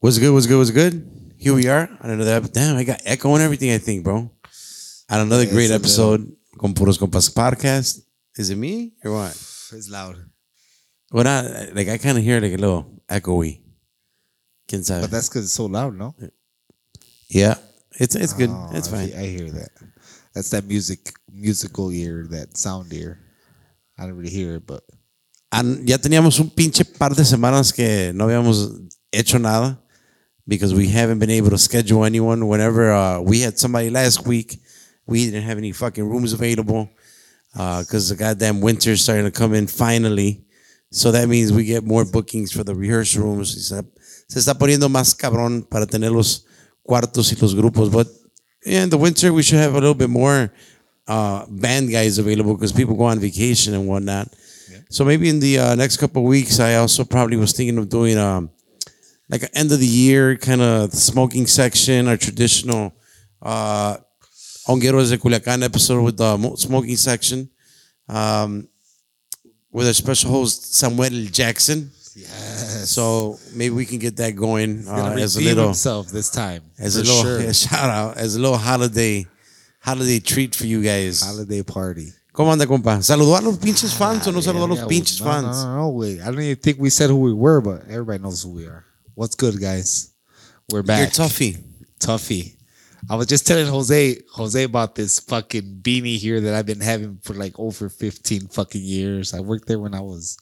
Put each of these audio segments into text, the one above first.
What's good? What's good? What's good? Here we are on another episode. Damn, I got echo and everything, I think, bro. On another Yeah, great episode, Con Puros Compas podcast. Is it me or what? It's loud. Well, not, like, I kind of hear like a little echoey. Quién sabe? But that's because it's so loud, no? yeah, it's it's good. Oh, it's fine. I hear that. That's that music, musical ear, that sound ear. I don't really hear it, but An- ya teníamos un pinche par de semanas que no habíamos hecho nada because we haven't been able to schedule anyone. Whenever uh, we had somebody last week, we didn't have any fucking rooms available because the goddamn winter's starting to come in finally. So that means we get more bookings for the rehearsal rooms. Se está, poniendo más cabrón para tener los cuartos y los grupos. But yeah, in the winter, we should have a little bit more uh, band guys available because people go on vacation and whatnot. So maybe in the uh, next couple of weeks, I also probably was thinking of doing um, like an end of the year kind of smoking section, our traditional uh, Hongueros de Culiacan episode with the smoking section um, with our special host Samuel Jackson. yes. So maybe we can get that going uh, as a little himself this time. as a little sure. yeah, shout out as a little holiday holiday treat for you guys. holiday party. ¿Cómo anda, compa? ¿Saludó a los pinches fans o no saludó a los Yeah, pinches no, fans? No, no, no, wait. I don't even think we said who we were, but everybody knows who we are. What's good, guys? We're back. You're toughy. Tuffy. I was just telling Jose, Jose about this fucking beanie here that I've been having for like over 15 fucking years. I worked there when I was,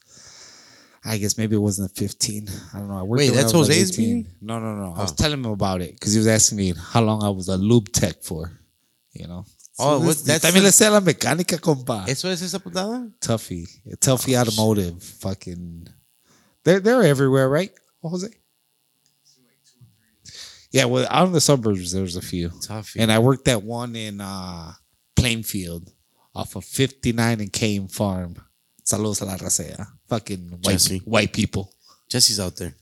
I guess maybe it wasn't 15. I don't know. I worked Wait, that's was, like, Jose's beanie? No, no, no. I was Oh. telling him about it because he was asking me how long I was a lube tech for, you know. Oh, what- this- that's también le sé la mecánica, compa. ¿Eso es esa putada? Tuffy. Tuffy oh, Automotive. Fucking. They're, they're everywhere, right, Jose? Yeah, well, out in the suburbs, there's a few. Tuffy. And I worked at one in uh, Plainfield off of 59 and Caton Farm. Saludos a la racea. Fucking white, Jesse. white people. Jesse's out there.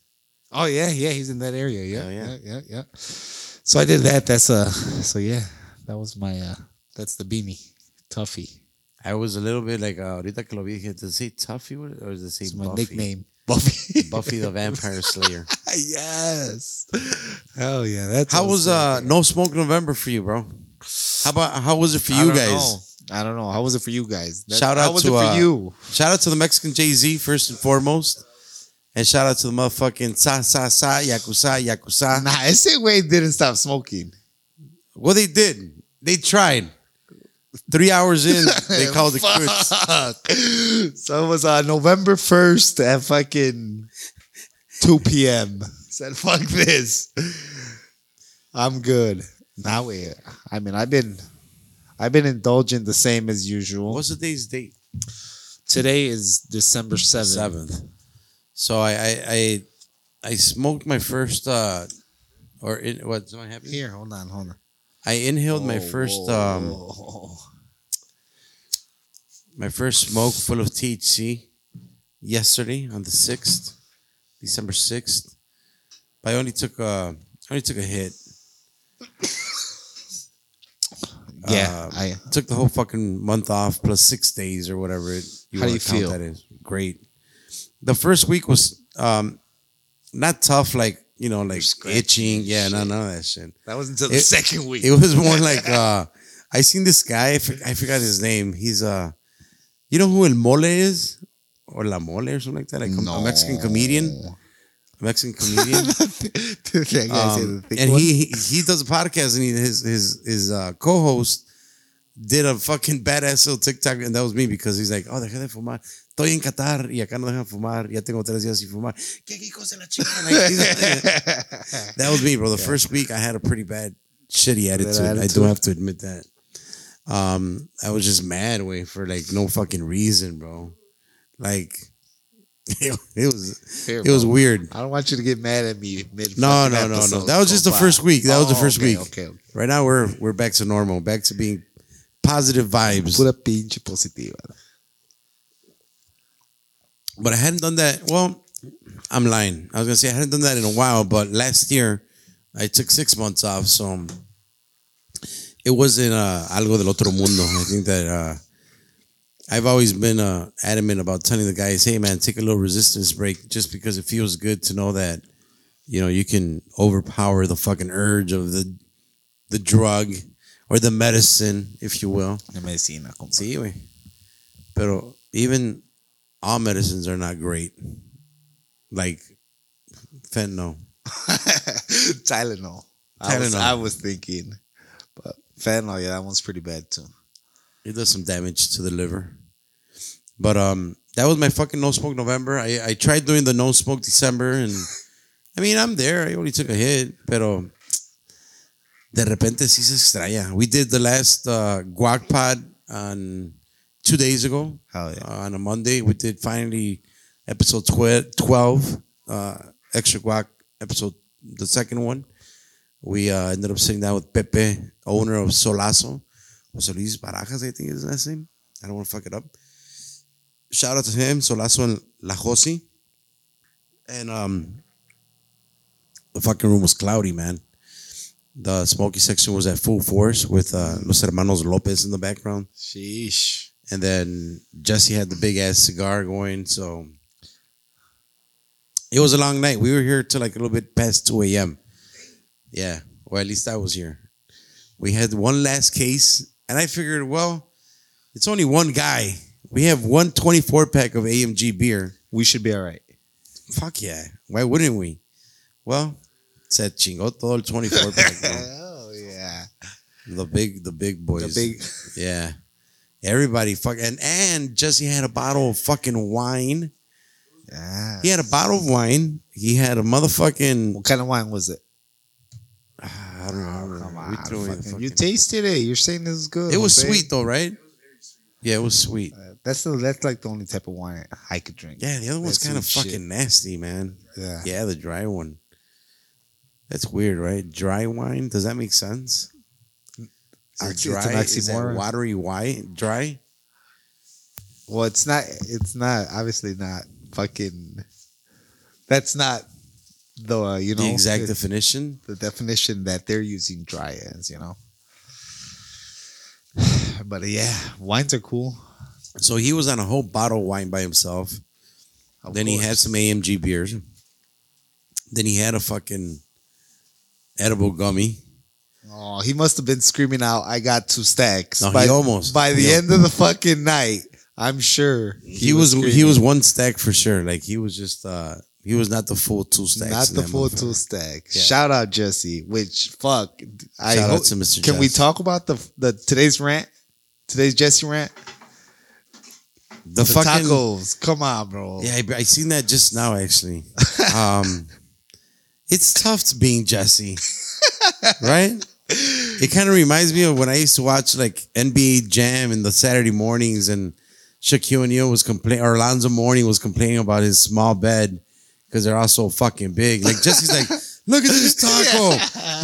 Oh, yeah, yeah. He's in that area. Yeah, Hell yeah. yeah, yeah, yeah. So I did that. That's uh, so yeah, that was my, uh, that's the beanie. Tuffy. I was a little bit like, uh, ahorita que lo vi, does it say Tuffy or does it say It's my Buffy? nickname. Buffy. Buffy the Vampire Slayer. yes. Hell yeah. That's How was uh up. No Smoke November for you, bro? How about how was it for you don't guys? know. I don't know. How was it for you guys? That- Shout how out was to it for uh, you. Shout out to the Mexican Jay Z first and foremost, and shout out to the motherfucking sa sa sa yakuza yakuza. Nah, ese way didn't stop smoking. Well, they did. They tried. Three hours in, they called it quits. So it was uh, November 1st at fucking 2 p.m. Said, fuck this. I'm good. Now we I mean I've been I've been indulging the same as usual. What's the day's date? Today is December 7th. Seventh. So I I I, I smoked my first uh or in, what am I happy? Here, hold on, hold on. I inhaled my first um my first smoke full of THC yesterday on the sixth, December sixth. But I only took a I only took a hit. Yeah, Uh, I Took the whole fucking month off plus six days or whatever. It, How do you feel? That is great. The first week was um not tough like you know like itching. Yeah, no, shit. none of that shit. that was until the second week. It was more like uh I seen this guy. I, for- I forgot his name. He's uh, you know who El Mole is or La Mole or something like that. Like a- a Mexican comedian, a Mexican comedian. Um, and one. he, he he does a podcast and he, his his his uh, co-host did a fucking badass little TikTok and that was me because he's like, oh, deja de fumar. Estoy en Qatar y acá no dejan fumar. Ya tengo tres días sin fumar. ¿Qué hijos de la chingada? That was me, bro. The first week I had a pretty bad, shitty attitude. I do attitude. have to admit that. Um, I was just mad way for like no fucking reason, bro. Like it, it was it was bro. weird. I don't want you to get mad at me mid. No, no, no, no. That was just the compa. first week. That was the Oh, first okay, week. Okay, okay. Right now we're we're back to normal, back to being positive vibes. Pura pinche positiva. But I hadn't done that. Well, I'm lying. I was gonna say I hadn't done that in a while, but last year I took six months off, so it wasn't uh, algo del otro mundo. I think that uh, I've always been uh, adamant about telling the guys, "Hey, man, take a little resistance break, just because it feels good to know that you know, you can overpower the fucking urge of the the drug or the medicine, if you will. La medicina, compa. Sí, güey. Pero even all medicines are not great. Like fentanyl. Tylenol. I was, I was thinking, but fentanyl, yeah, that one's pretty bad too. It does some damage to the liver. But um, that was my fucking no smoke November. I, I tried doing the no smoke December, and I mean I'm there. I only took a hit, pero de repente sí se extraña. We did the last uh, guac pod on two days ago. Hell yeah. Uh, on a Monday, we did finally episode tw- twelve, uh, extra guac episode, the second one. We uh, ended up sitting down with Pepe, owner of Solazo. Jose Luis Barajas, I think is his last name. I don't want to fuck it up. Shout out to him, Solazo and La Josi. And um, the fucking room was cloudy, man. The smoky section was at full force with uh, Los Hermanos Lopez in the background. Sheesh. And then Jesse had the big ass cigar going. So it was a long night. We were here till like a little bit past 2 a.m. Yeah. Well, at least I was here. We had one last case, and I figured, well, it's only one guy. We have one 24 pack of AMG beer. We should be all right. Fuck yeah. Why wouldn't we? Well, said chingó todo el 24 pack. bro. Oh yeah. The big, the big boys. The big Yeah. Everybody fuck and and Jesse had a bottle of fucking wine. Yeah. He had a bottle of wine. He had a motherfucking What kind of wine was it? I don't know. Come We on. threw fucking- fucking- you tasted it. You're saying this is good. it was Jose. sweet though, right? Yeah, it was sweet. Uh, That's the that's like the only type of wine I could drink. Yeah, the other one's kind of sweet shit. fucking nasty, man. Yeah. Yeah, the dry one. That's weird, right? Dry wine. Does that make sense? Or It's- it's dry? an oxymoron. watery white? Dry? Well, it's not. It's not. Obviously, not fucking. That's not the uh, you know the exact definition. the definition that they're using dry as. You know. But uh, yeah, wines are cool. So he was on a whole bottle of wine by himself. Of then he had some AMG beers. Then he had a fucking edible gummy. Oh, he must have been screaming out, "I got two stacks!" No, he by, almost- by the he end of the fucking night. I'm sure He, was, he was one stack for sure. Like he was just uh he was not the full two stacks. not the full two stack. Yeah. Shout out Jesse. Which fuck, I Shout out hope- to Mr. Can we talk about the the today's rant? Today's Jesse rant. The, The fucking tacos. Come on, bro. Yeah, I, I seen that just now actually. um it's tough to being Jesse. right? It kind of reminds me of when I used to watch like NBA Jam in the Saturday mornings and Shaquille O'Neal was complaining, or Alonzo Mourning was complaining about his small bed because they're all so fucking big. Like Jesse's like, look at this taco.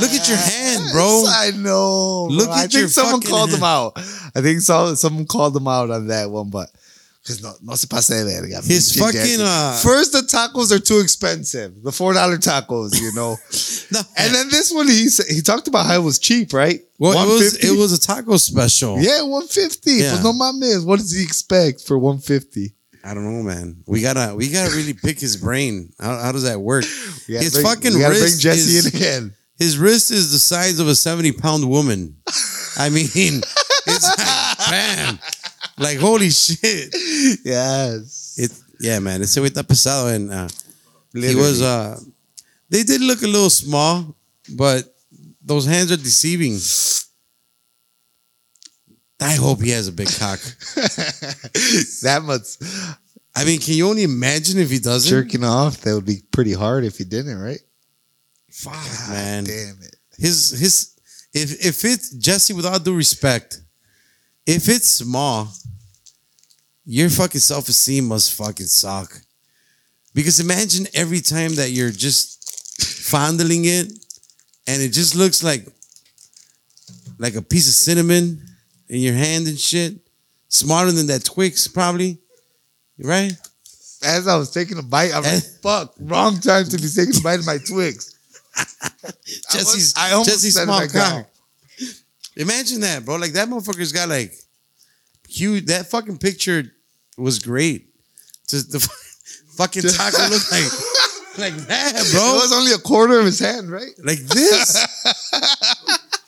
Look at your hand, bro. Yes, I know. Look bro. I at think someone called him hand. out. I think so, someone called him out on that one, but because no, no se pase de verga. His fucking, uh, First, the tacos are too expensive. The four dollar tacos, you know. No. and then this one, he he talked about how it was cheap, right? Well, it was it was a taco special. Yeah, one fifty. Yeah. Pues no mames. What does he expect for one fifty? I don't know, man. We gotta we gotta really pick his brain. How, how does that work? His bring, fucking we gotta bring wrist Jesse is- in again. His wrist is the size of a 70 pound woman. I mean, it's like, bam. Like, holy shit. Yes. It, yeah, man. Güey está pesado. And uh, he was, uh, they did look a little small, but those hands are deceiving. I hope he has a big cock. that much I mean, can you only imagine if he doesn't? jerking off. That would be pretty hard if he didn't, right? Fuck, God man. Damn it. his his if if it's Jesse with all due respect, if it's small, your fucking self esteem must fucking suck. Because imagine every time that you're just fondling it and it just looks like like a piece of cinnamon in your hand and shit. Smarter than that Twix, probably. Right? As I was taking a bite, I'm like, Eh. fuck, wrong time to be taking a bite of my Twix. Jesse's I almost Jesse's set it small cock. Imagine that, bro. Like that motherfucker's got like huge. That fucking picture was great. Just the fucking taco looked like like that, bro. It bro. was only a quarter of his hand, right? Like this.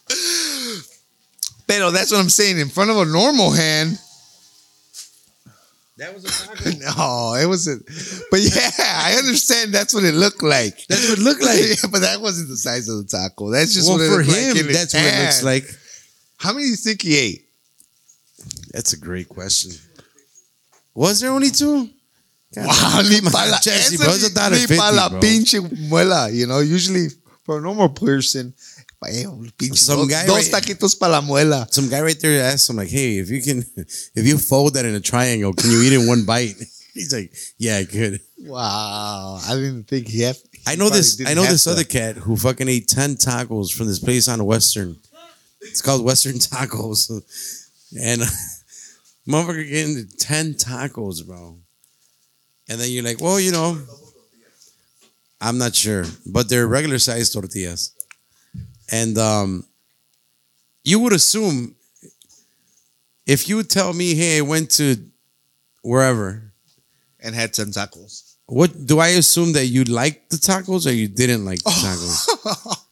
Pero that's what I'm saying. In front of a normal hand, That was a taco. no, it wasn't. But yeah, I understand that's what it looked like. That's what it looked like. Yeah, but that wasn't the size of the taco. That's just well, what it for looked like him, in his that's what it looks like. How many do you think he ate? That's a great question. Was there only two? God, Wow, ni come on, pa la, Jesse, eso bro, it's a ni- dollar ni fifty, pa la bro. pinche muela, you know, usually for a normal person, eh, pinche Some dos, guy dos right- taquitos la muela. Some guy right there asked him like, "Hey, if you can, if you fold that in a triangle, can you eat it in one bite?" He's like, "Yeah, I could." Wow, I didn't think he had. he I know this. I know this to. other cat who fucking ate ten tacos from this place on Western. It's called Western Tacos, and motherfucker getting ten tacos, bro. And then you're like, well, you know, I'm not sure, but they're regular size tortillas, and um, you would assume if you tell me, hey, I went to wherever. and had ten tacos. What do I assume that you liked the tacos or you didn't like the Oh.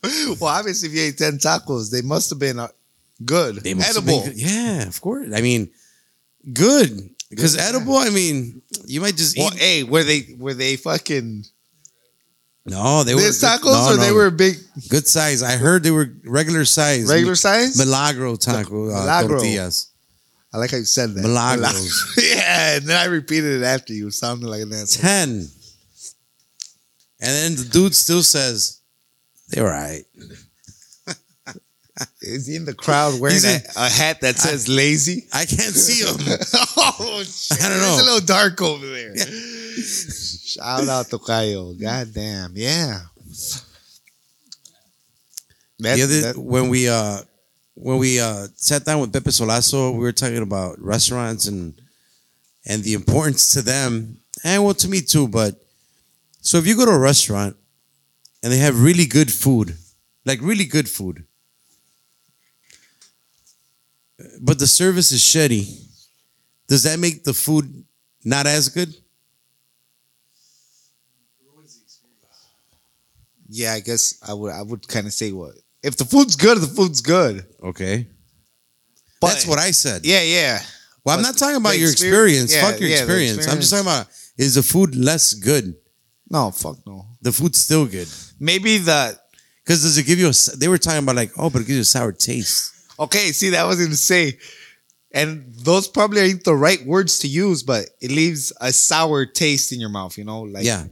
tacos? well, obviously, if you ate ten tacos, they must have been uh, good, They edible. been good. Yeah, of course. I mean, good because edible. I mean, you might just Well, eat. hey, were they were they fucking No, they were tacos no, or they were big good size. I heard they were regular size. regular size? Milagro taco uh, Milagro. tortillas. I like how you said that. Milagros. yeah, and then I repeated it after you. Sounded like an asshole. Ten. And then the dude still says they were right. Is he in the crowd wearing a, a hat that says lazy? I can't see him. oh, shit. I don't know. It's a little dark over there. Shout out to Cayo. God damn. Yeah. That, the other that- when we uh when we uh sat down with Pepe Solazo, we were talking about restaurants and and the importance to them, and well to me too. But so if you go to a restaurant and they have really good food, like really good food, but the service is shitty, does that make the food not as good? yeah, I guess I would I would kind of say what if the food's good, the food's good. Okay, But that's what I said. Yeah, yeah. Well, I'm not talking about your exper- experience. yeah, Fuck your yeah, the experience. I'm just talking about is the food less good? No, fuck no. The food's still good. Maybe the Because does it give you a? They were talking about like, oh, but it gives you a sour taste. Okay. See, that was say, and those probably ain't the right words to use, but it leaves a sour taste in your mouth. You know, like yeah,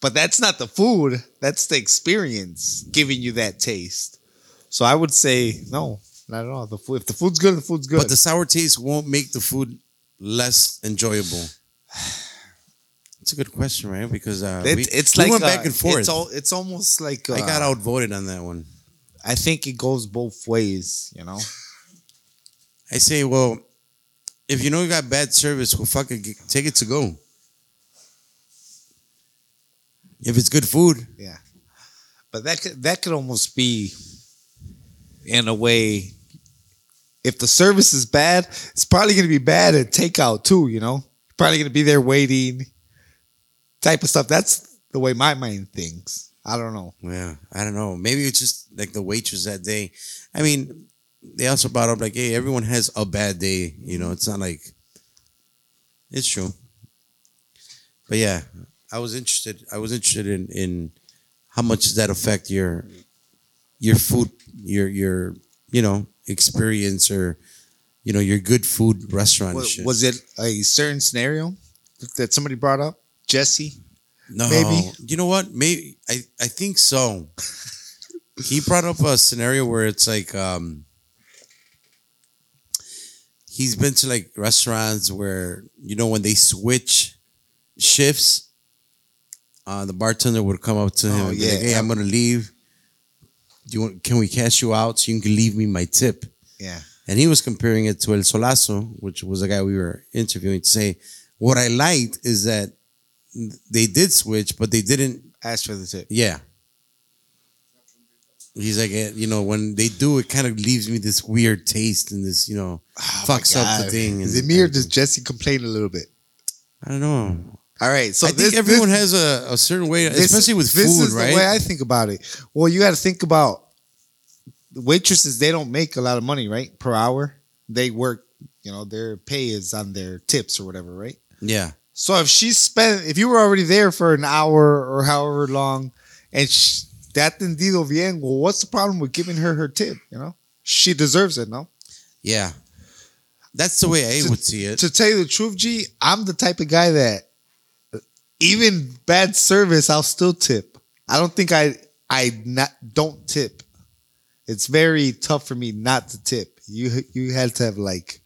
But that's not the food. That's the experience giving you that taste. So I would say no, not at all. The food, if the food's good, the food's good. but the sour taste won't make the food less enjoyable. It's a good question, right? Because uh, It- we, it's we like went uh, back and forth. It's, all, it's almost like uh, I got outvoted on that one. I think it goes both ways. You know. I say, well, if you know you got bad service, well, fuck it, take it to go. If it's good food, Yeah. But that could that could almost be in a way if the service is bad, it's probably gonna be bad at takeout too, you know? Probably gonna be there waiting, type of stuff. That's the way my mind thinks. I don't know. Yeah, I don't know. Maybe it's just like the waitress that day. I mean, they also brought up like, hey, everyone has a bad day. You know, it's not like it's true. But yeah, I was interested. I was interested in in how much does that affect your your food, your your you know experience or you know your good food restaurant. and Was, shit. was it a certain scenario that somebody brought up? Jesse? No, Maybe. You know what? Maybe I, I think so. he brought up a scenario where it's like um he's been to like restaurants where you know when they switch shifts, uh the bartender would come up to him Oh, and be yeah. like, Hey, I'm gonna leave. Do you want can we cash you out so you can leave me my tip? Yeah. And he was comparing it to El Solazo, which was the guy we were interviewing, to say, what I liked is that they did switch, but they didn't Ask for the tip. yeah. He's like, eh, you know, when they do, it kind of leaves me this weird taste and this, you know, Oh, fucks up the thing. Is it me or does Jesse complain a little bit? I don't know. All right, so I this, think everyone this, has a, a certain way, this- especially with this food, is right? The way I think about it. Well, you got to think about waitresses. They don't make a lot of money, right, per hour. They work. You know, their pay is on their tips or whatever, right? yeah, So if she spent, if you were already there for an hour or however long, and sh that entendido bien, well, what's the problem with giving her her tip? You know, she deserves it, no? yeah. That's the way I To- would see it. To tell you the truth, G, I'm the type of guy that even bad service, I'll still tip. I don't think I I not don't tip. It's very tough for me not to tip. You you had to have like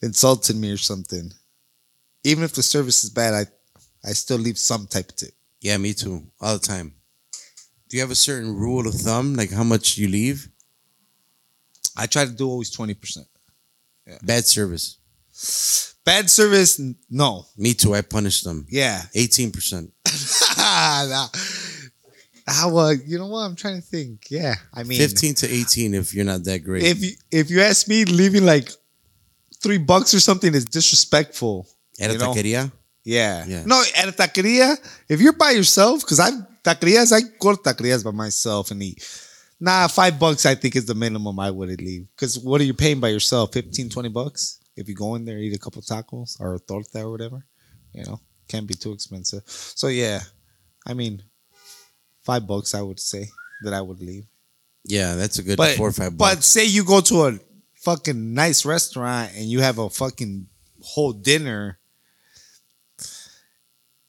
insulted me or something. Even if the service is bad, I I still leave some type of tip. Yeah, me too. All the time. Do you have a certain rule of thumb, like how much you leave? I try to do always twenty percent. Bad service. Bad service, no. Me too. I punish them. Yeah. Eighteen percent. nah. Ah, well, you know what? I'm trying to think. Yeah, I mean, Fifteen to eighteen if you're not that great. if you if you ask me, leaving like three bucks or something is disrespectful. At a know? taqueria? Yeah. Yeah. No, at a taqueria, if you're by yourself, because I've taquerias, I go to taquerias by myself and eat. Nah, five bucks I think is the minimum I would leave. Because what are you paying by yourself? 15, 20 bucks? If you go in there, eat a couple tacos or a torta or whatever, you know, can't be too expensive. So yeah, I mean, five bucks I would say that I would leave. Yeah, that's a good But four or five but say you go to a fucking nice restaurant and you have a fucking whole dinner.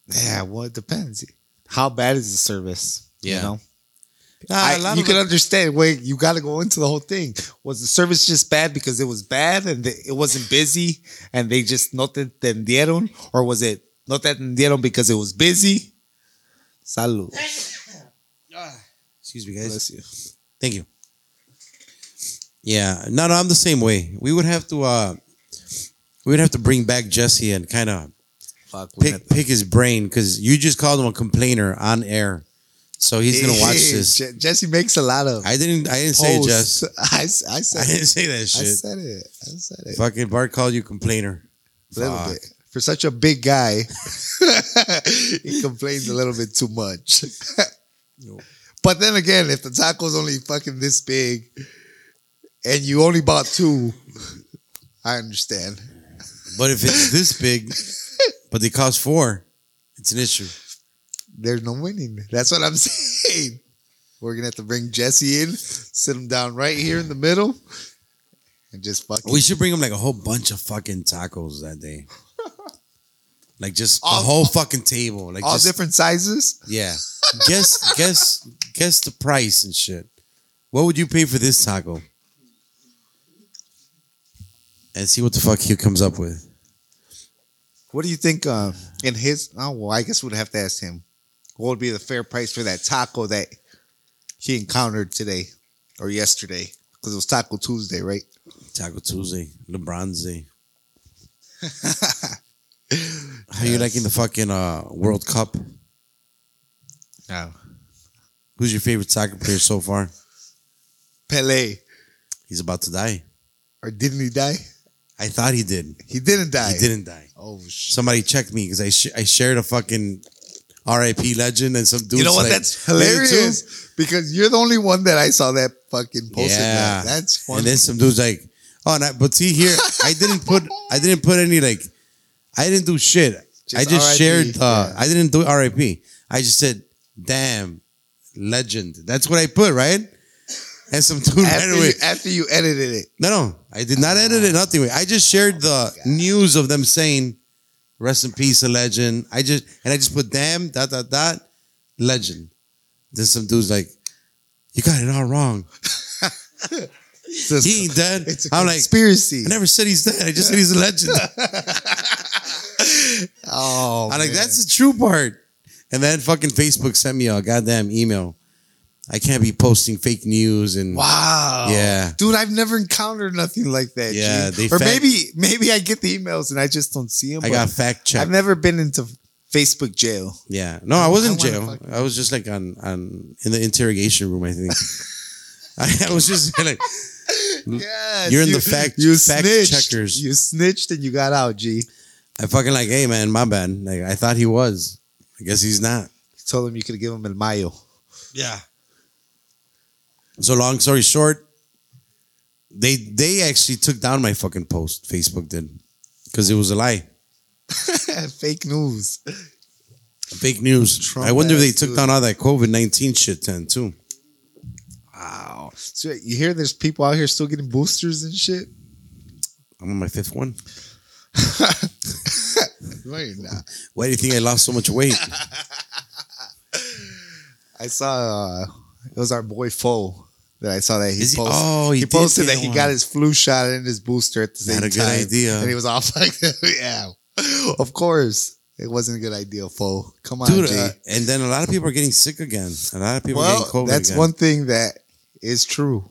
Yeah, well, it depends. How bad is the service? Yeah. You know, Ah, I- a lot you can it- understand. Wait, you got to go into the whole thing. Was the service just bad because it was bad and they- it wasn't busy and they just no te entendieron, or was it not te entendieron because it was busy? Salud. Excuse me, guys. Bless you. Thank you. Yeah, no, no, I'm the same way. We would have to, uh we would have to bring back Jesse and kind of Fuck. we pick pick his brain because you just called him a complainer on air, so he's gonna watch this. Je- Jesse makes a lot of. I didn't, I didn't say it, posts. Jess. I, s- I I said I didn't it. say that shit. I said it. I said it. Fucking Bart called you complainer. A little Fuck. bit. For such a big guy, he complains a little bit too much. No. But then again, if the taco's only fucking this big and you only bought two, I understand. But if it's this big, but they cost four, it's an issue. There's no winning. That's what I'm saying. We're gonna have to bring Jesse in, sit him down right here in the middle, and just fucking We should bring him like a whole bunch of fucking tacos that day. Like just All- a whole fucking table. Like all just, different sizes. Yeah. guess guess guess the price and shit. What would you pay for this taco? And see what the fuck he comes up with. What do you think uh, in his? Oh well, I guess we'd have to ask him. What would be the fair price for that taco that he encountered today or yesterday? Because it was Taco Tuesday, right? Taco Tuesday, LeBron's Day. How you liking the fucking uh, World Cup? No. Who's your favorite soccer player so far? Pele, He's about to die. or didn't he die? I thought he did. He didn't die. He didn't die. Oh shit! Somebody checked me because I sh- I shared a fucking R.I.P. legend and some dude. You know what? That's hilarious because you're the only one that I saw that fucking posted. Yeah. that. That's funny. And then some dude's like, "Oh, no, but see here, I didn't put, I didn't put any like, I didn't do shit. Just I just RIP, shared. Uh, yeah. I didn't do R.I.P. I just said, "Damn, legend." That's what I put, right? And some dude right after, away. you, after you edited it, No, no, I did not edit it. Nothing. I just shared the oh, news of them saying, "Rest in peace, a legend." I just and I just put "damn dot dot dot legend." Then some dude's like, "You got it all wrong. a, He ain't dead." it's a I'm like, conspiracy. I never said he's dead. I just said he's a legend. oh, I'm like, that's the true part. And then fucking Facebook sent me a goddamn email. I can't be posting fake news and Wow. Yeah. Dude, I've never encountered nothing like that. Yeah, G. they or fact- maybe maybe I get the emails and I just don't see them. I got fact checked. I've never been into Facebook jail. Yeah. No, I wasn't in jail. fuck- I was just like on on in the interrogation room, I think. I, I was just like Yes, You're in the fact- fact snitched. checkers. You snitched and you got out, G. I fucking like, hey man, my bad. Like I thought he was. I guess he's not. He told him you could give him El Mayo. Yeah. So long story short, they they actually took down my fucking post. Facebook did because it was a lie, Fake news. fake news. Trump I wonder if they took dude. down all that COVID nineteen shit then too. Wow. So you hear there's people out here still getting boosters and shit? I'm on my fifth one. No, you're not. Why do you think I lost so much weight? I saw uh, it was our boy Foe that I saw that he he- posted. oh, he he posted that he got his flu shot and his booster at the same time. Not a good time. idea. And he was off like, yeah, of course. It wasn't a good idea, Foe. Come on, Dude, uh, and then a lot of people are getting sick again. A lot of people are well, getting COVID that's again. one thing that is true.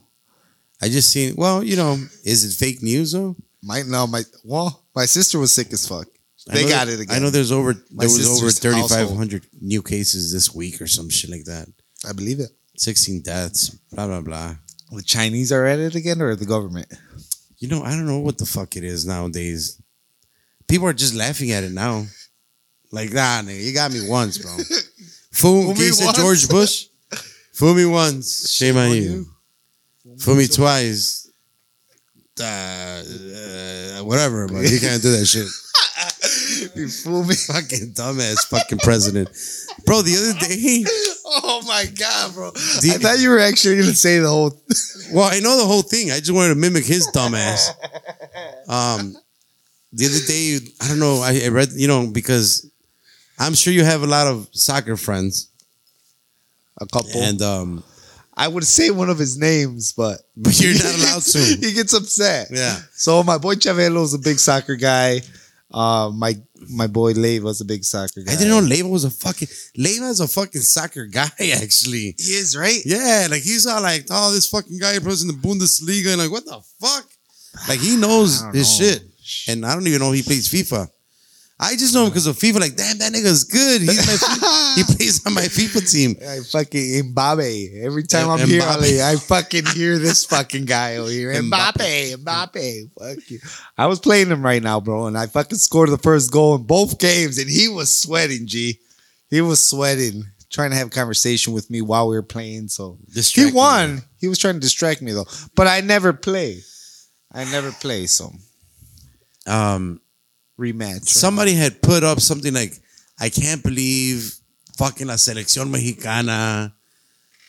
I just seen. Well, you know, is it fake news though? My no, my well, my sister was sick as fuck. They got that- it again. I know there's over My there was over thirty five hundred new cases this week or some shit like that. I believe it. Sixteen deaths. Blah blah blah. The Chinese are at it again, or the government? You know, I don't know what the fuck it is nowadays. People are just laughing at it now. Like, nah, nigga, you got me once, bro. Fool, Fool me once. George Bush? Fool me once, shame on you. Fool me twice. Uh, uh, whatever, but you can't do that shit. You fool me. fucking dumbass fucking president. Bro, the other day, Oh my god, bro! The- I thought you were actually gonna say the whole. well, I know the whole thing. I just wanted to mimic his dumbass. Um, the other day, I don't know. I, I read, you know, because I'm sure you have a lot of soccer friends, A couple. and um, I would say one of his names, but but you're not allowed to. he gets upset. Yeah. So my boy Chavelo's a big soccer guy. Uh, my my boy Leiva's a big soccer guy. I didn't know Leva was a fucking Leva's a fucking soccer guy. Actually, he is right. yeah, like he's all like, oh, this fucking guy plays in the Bundesliga, and like, what the fuck? Like he knows his know. shit, and I don't even know if he plays FIFA. I just know him because of FIFA. Like, damn, that nigga's good. He's my, he plays on my FIFA team. I fucking Mbappe. Every time I'm here, Ali, I fucking hear this fucking guy over here. Mbappe. Mbappe, Mbappe. Fuck you. I was playing him right now, bro, and I fucking scored the first goal in both games, and he was sweating, G. He was sweating, trying to have a conversation with me while we were playing. So he won. me. He was trying to distract me though, but I never play. I never play. So Um, rematch. somebody had put up something like, I can't believe fucking la selección mexicana,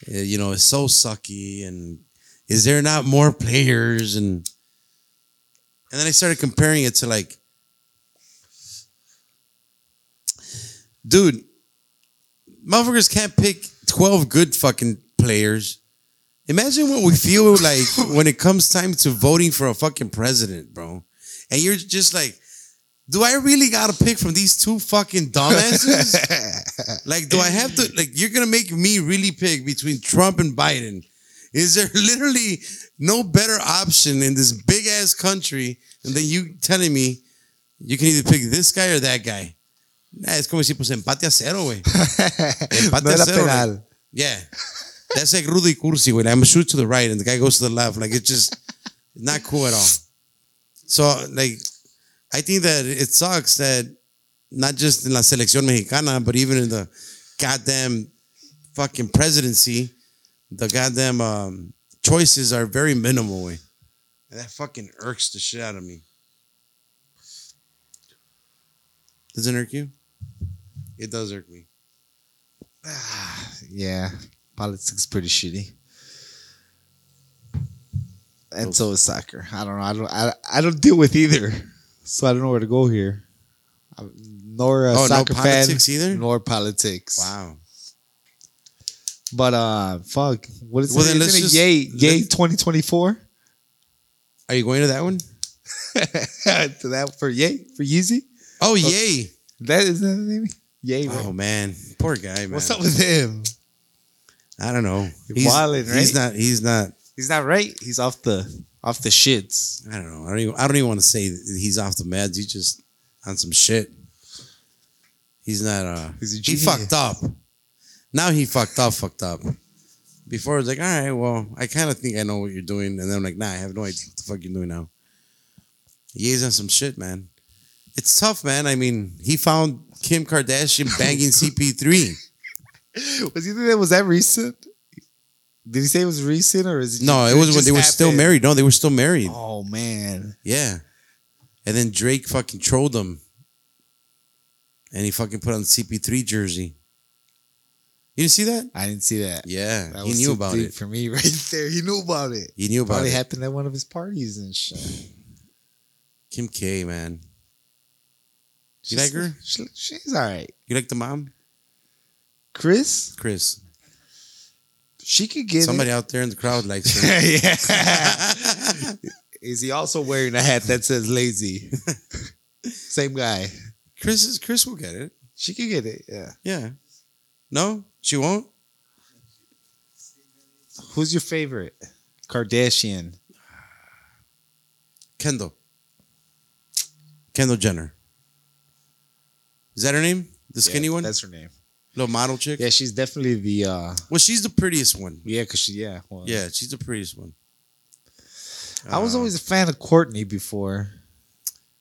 uh, you know, is so sucky. And is there not more players? And, and then I started comparing it to like, dude, motherfuckers can't pick 12 good fucking players. Imagine what we feel like when it comes time to voting for a fucking president, bro. And you're just like, do I really gotta pick from these two fucking dumbasses? like, do I have to like you're gonna make me really pick between Trump and Biden? Is there literally no better option in this big ass country than you telling me you can either pick this guy or that guy? Nah, es como si pues empate a cero, güey. Empate no a cero. penal. yeah. That's like Rudo y Cursi, güey. I'm shoot to the right and the guy goes to the left. Like it's just not cool at all. So like I think that it sucks that not just in la selección mexicana, but even in the goddamn fucking presidency, the goddamn um, choices are very minimal. And that fucking irks the shit out of me. Does it irk you? It does irk me. Yeah, politics is pretty shitty. And so is soccer. I don't know. I don't. I, I don't deal with either, so I don't know where to go here. I'm nor a Oh, no soccer politics fan, either? nor politics. Wow. But uh, fuck. What is Well, it? then let's just- yay yay twenty twenty four? Are you going to that one? To that for yay for Yeezy. Oh, yay. That is that name? Yay. right? Oh, man. Poor guy, man. What's up with him? I don't know. He's wildin', He's not. He's not. He's not right. He's off the off the shits. I don't know. I don't even. I don't even want to say he's off the meds. He's just on some shit. He's not. Uh, He's a he fucked up. Now he fucked up. Fucked up. Before it was like, all right, well, I kind of think I know what you're doing, and then I'm like, nah, I have no idea what the fuck you're doing now. He's on some shit, man. It's tough, man. I mean, he found Kim Kardashian banging CP3. Was think that was that recent? Did he say it was recent or is it? No, just- it was when they were still married. No, they were still married. Oh man, Yeah. And then Drake fucking trolled him. And he fucking put on the CP3 jersey. You didn't see that? I didn't see that. Yeah. That he knew about it. for me right there. He knew about it. He knew about Probably it. happened at one of his parties and shit. Kim K, man. You like her? She, she's all right. You like the mom? Kris, Kris. She could get Somebody out there in the crowd likes her. it. yeah. Is he also wearing a hat that says lazy? Same guy. Kris is Kris will get it. She could get it. Yeah. Yeah. No, she won't. Who's your favorite? Kardashian. Kendall. Kendall Jenner. Is that her name? The skinny Yeah, one? That's her name. Little model chick? Yeah, she's definitely the. uh Well, she's the prettiest one. Yeah, cause she. Yeah. Well, Yeah, she's the prettiest one. I was Uh, always a fan of Kourtney before.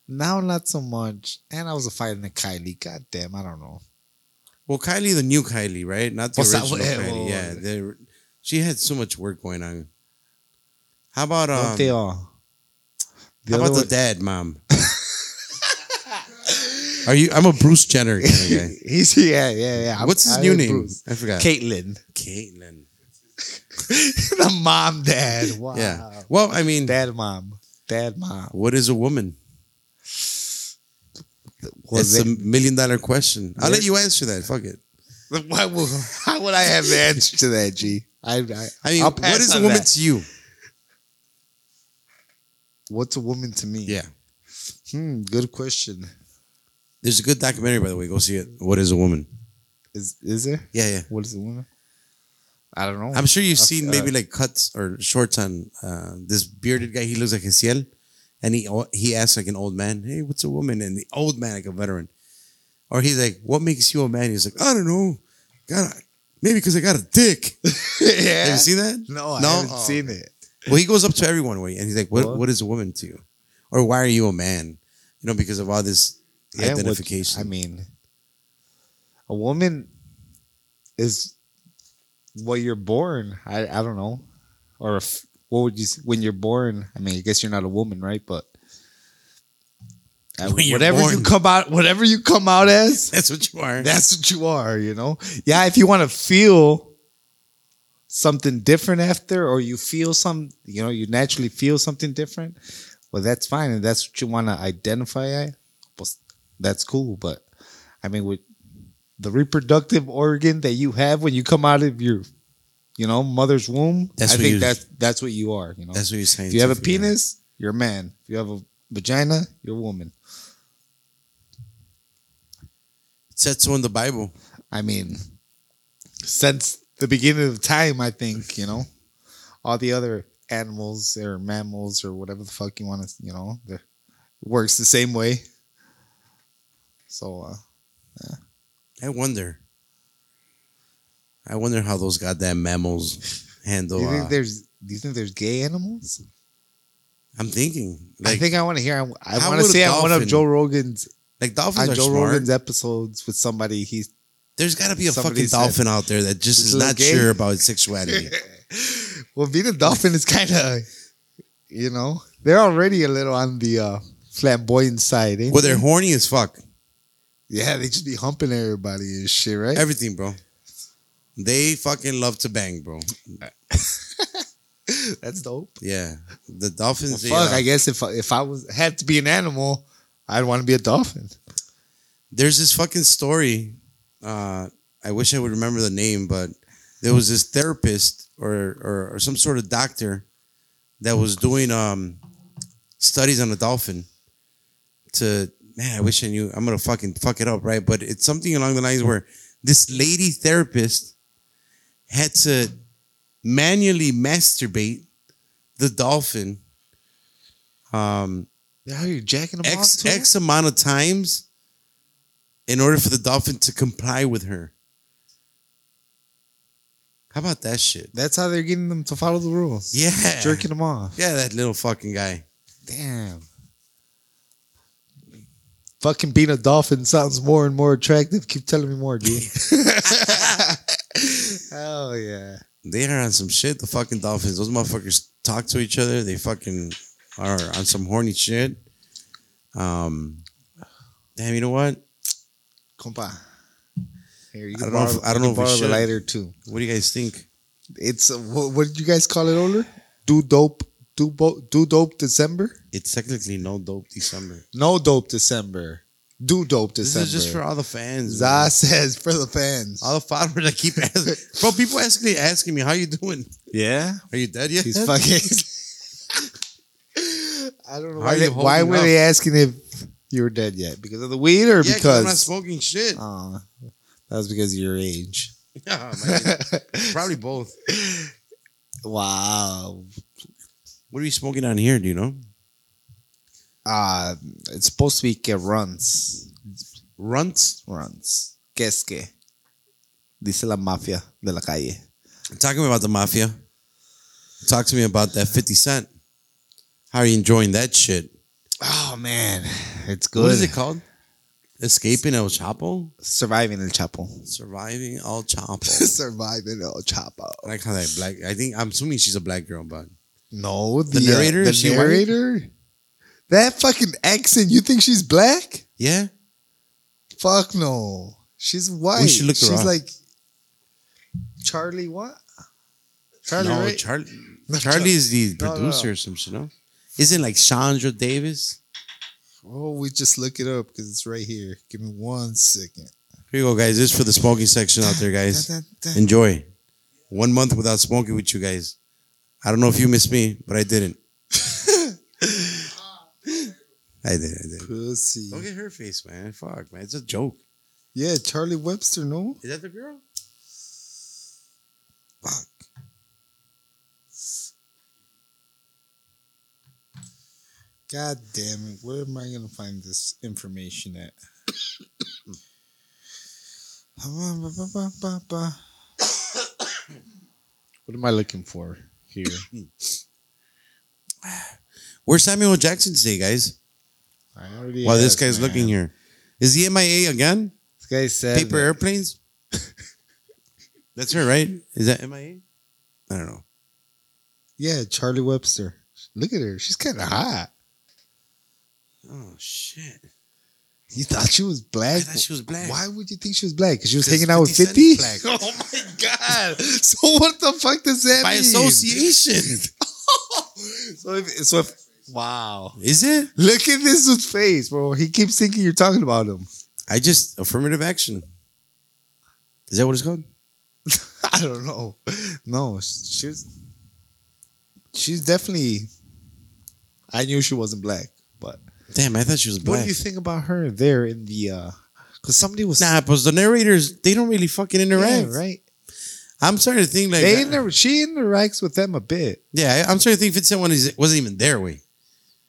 Now not so much. And I was a fan of Kylie. God damn, I don't know. Well, Kylie, the new Kylie, right? Not the What's that? original Yeah, Kylie. well, yeah, they- she had so much work going on. How about Don't um? they all? The how other about the one- dad, mom? Are you? I'm a Bruce Jenner kind of guy. He's yeah, yeah, yeah. I'm- What's his I new name? Bruce. I forgot. Caitlyn. Caitlyn. the mom, dad. Wow. Yeah. Well, I mean, Dad, mom. Dad, mom. what is a woman? Was It's it? a million dollar question. I'll let you answer that. Fuck it. Why would, how would I have the answer to that, G? I, I, I mean, what is a woman that. to you? What's a woman to me? Yeah. Hmm, good question. There's a good documentary, by the way. Go see it. What is a woman? Is is there? Yeah, yeah. What is a woman? I don't know. I'm sure you've Uh, seen maybe like cuts or shorts on uh, this bearded guy. He looks like a Ciel, and he he asks like an old man, "Hey, what's a woman?" And the old man, like a veteran, or he's like, "What makes you a man?" He's like, "I don't know, got maybe because I got a dick." yeah. Have you seen that? No, no? I haven't Oh. seen it. Well, he goes up to everyone, and he's like, "What? What? What is a woman to you?" Or why are you a man? You know, because of all this Yeah, identification. I mean, a woman is what you're born. I I don't know, or if, what would you when you're born? I mean, I guess you're not a woman, right? But uh, whatever you come out, whatever you come out as, That's what you are. that's what you are. You know, yeah. If you want to feel something different after, or you feel some, you know, you naturally feel something different. Well, that's fine, and that's what you want to identify that's cool, but I mean, with the reproductive organ that you have when you come out of your, you know, mother's womb, That's I think that's that's what you are. You know, That's what you're saying. if you have a penis, you're a man. If you have a vagina, you're a woman. It said so in the Bible. I mean, since the beginning of time, I think you know, all the other animals or mammals or whatever the fuck you want to, you know, works the same way. So, uh, I wonder. I wonder how those goddamn mammals handle. do you think uh, there's do you think there's gay animals? I'm thinking I think I want to hear. I want to see on one of Joe Rogan's like dolphins on Joe smart. Rogan's episodes with somebody. He's There's got to be a fucking said- dolphin out there that just is not gay. sure about its sexuality. well, being a dolphin is kind of, you know, they're already a little on the uh, flamboyant side. Well, they? they're horny as fuck. Yeah, they just be humping everybody and shit, right? Everything, bro. They fucking love to bang, bro. That's dope. Yeah, the Well, dolphins. they, fuck, uh, I guess if I, if I was had to be an animal, I'd want to be a dolphin. there's this fucking story. Uh, I wish I would remember the name, but there was this therapist or, or, or some sort of doctor that was doing um, studies on a dolphin. To man, I wish I knew. I'm gonna fucking fuck it up, right? But it's something along the lines where this lady therapist had to manually masturbate the dolphin. Um, Yeah, you're jacking them X off? X amount of times in order for the dolphin to comply with her. How about that shit? That's how they're getting them to follow the rules. Yeah. jerking them off. Yeah, that little fucking guy. Damn. Fucking being a dolphin sounds more and more attractive. Keep telling me more, dude. Hell yeah. They are on some shit. The fucking dolphins. Those motherfuckers talk to each other. They fucking are on some horny shit. Um, damn. You know what? Compa. Here, you I don't know borrow, if- I don't know can if we borrow the lighter too. What do you guys think? It's uh, what, what did you guys call it, Oler? Do dope, do bo- do dope December? It's technically no dope December. No dope December. Do dope December. This is just for all the fans. Za man. says for the fans. All the followers that keep asking, bro. People asking asking me, "How you doing? yeah, Are you dead yet?" he's fucking. I don't know why. They, why were up? they asking if you were dead yet? Because of the weed or Yeah, 'cause I'm not smoking shit. Oh, that was because of your age. Yeah, man. Probably both. wow. What are you smoking on here? Do you know? Uh, it's supposed to be que runs. Runts. Runs. Que es que? Dice la mafia de la calle. Talking about the mafia. Talk to me about that 50 Cent. How are you enjoying that shit? Oh man, it's good. What is it called? Escaping El Chapo? Surviving El Chapo. Surviving El Chapo. Surviving El Chapo. I like how that black. I think I'm assuming she's a black girl, but No, the, The narrator? uh, Is she white? That fucking accent. You think she's black? yeah, Fuck no. She's white. should look her she's like Charlie. What? Charlie. no, right? Charlie. No, Charlie is the No, producer no. or some shit. No, isn't it like Chandra Davis? oh, we just look it up because it's right here. Give me one second. Here you go, guys. This is for the smoking section out there, guys. Enjoy. One month without smoking with you guys. I don't know if you miss me, but I didn't. I did. I did. Pussy. Don't get her face, man. Fuck, man. It's a joke. Yeah, Charlie Webster. No. Is that the girl? Fuck. God damn it. Where am I going to find this information at? what am I looking for here? Where's Samuel Jackson today, guys? I already While this guy's man. looking here. Is he MIA again? This guy said Paper that- airplanes? That's her, right? Is that MIA? I don't know. Yeah, Charlie Webster. Look at her. She's kind of hot. Oh, shit. You thought she was I black? thought she was black. Why would you think she was black? Because she was hanging out with 50 50? Cent is black. Oh my God. So what the fuck does that By mean? association. so if, so if, wow. Is it? Look at this dude's face, bro. He keeps thinking you're talking about him. I just, affirmative action. Is that what it's called? I don't know. No, she's she's definitely. I knew she wasn't black, but Damn, I thought she was black. what do you think about her there in the? uh Because somebody was Nah, because the narrators, they don't really fucking interact. yeah, right. I'm starting to think like, they inter- she interacts with them a bit. yeah, I'm starting to think Vincent wasn't even there. Way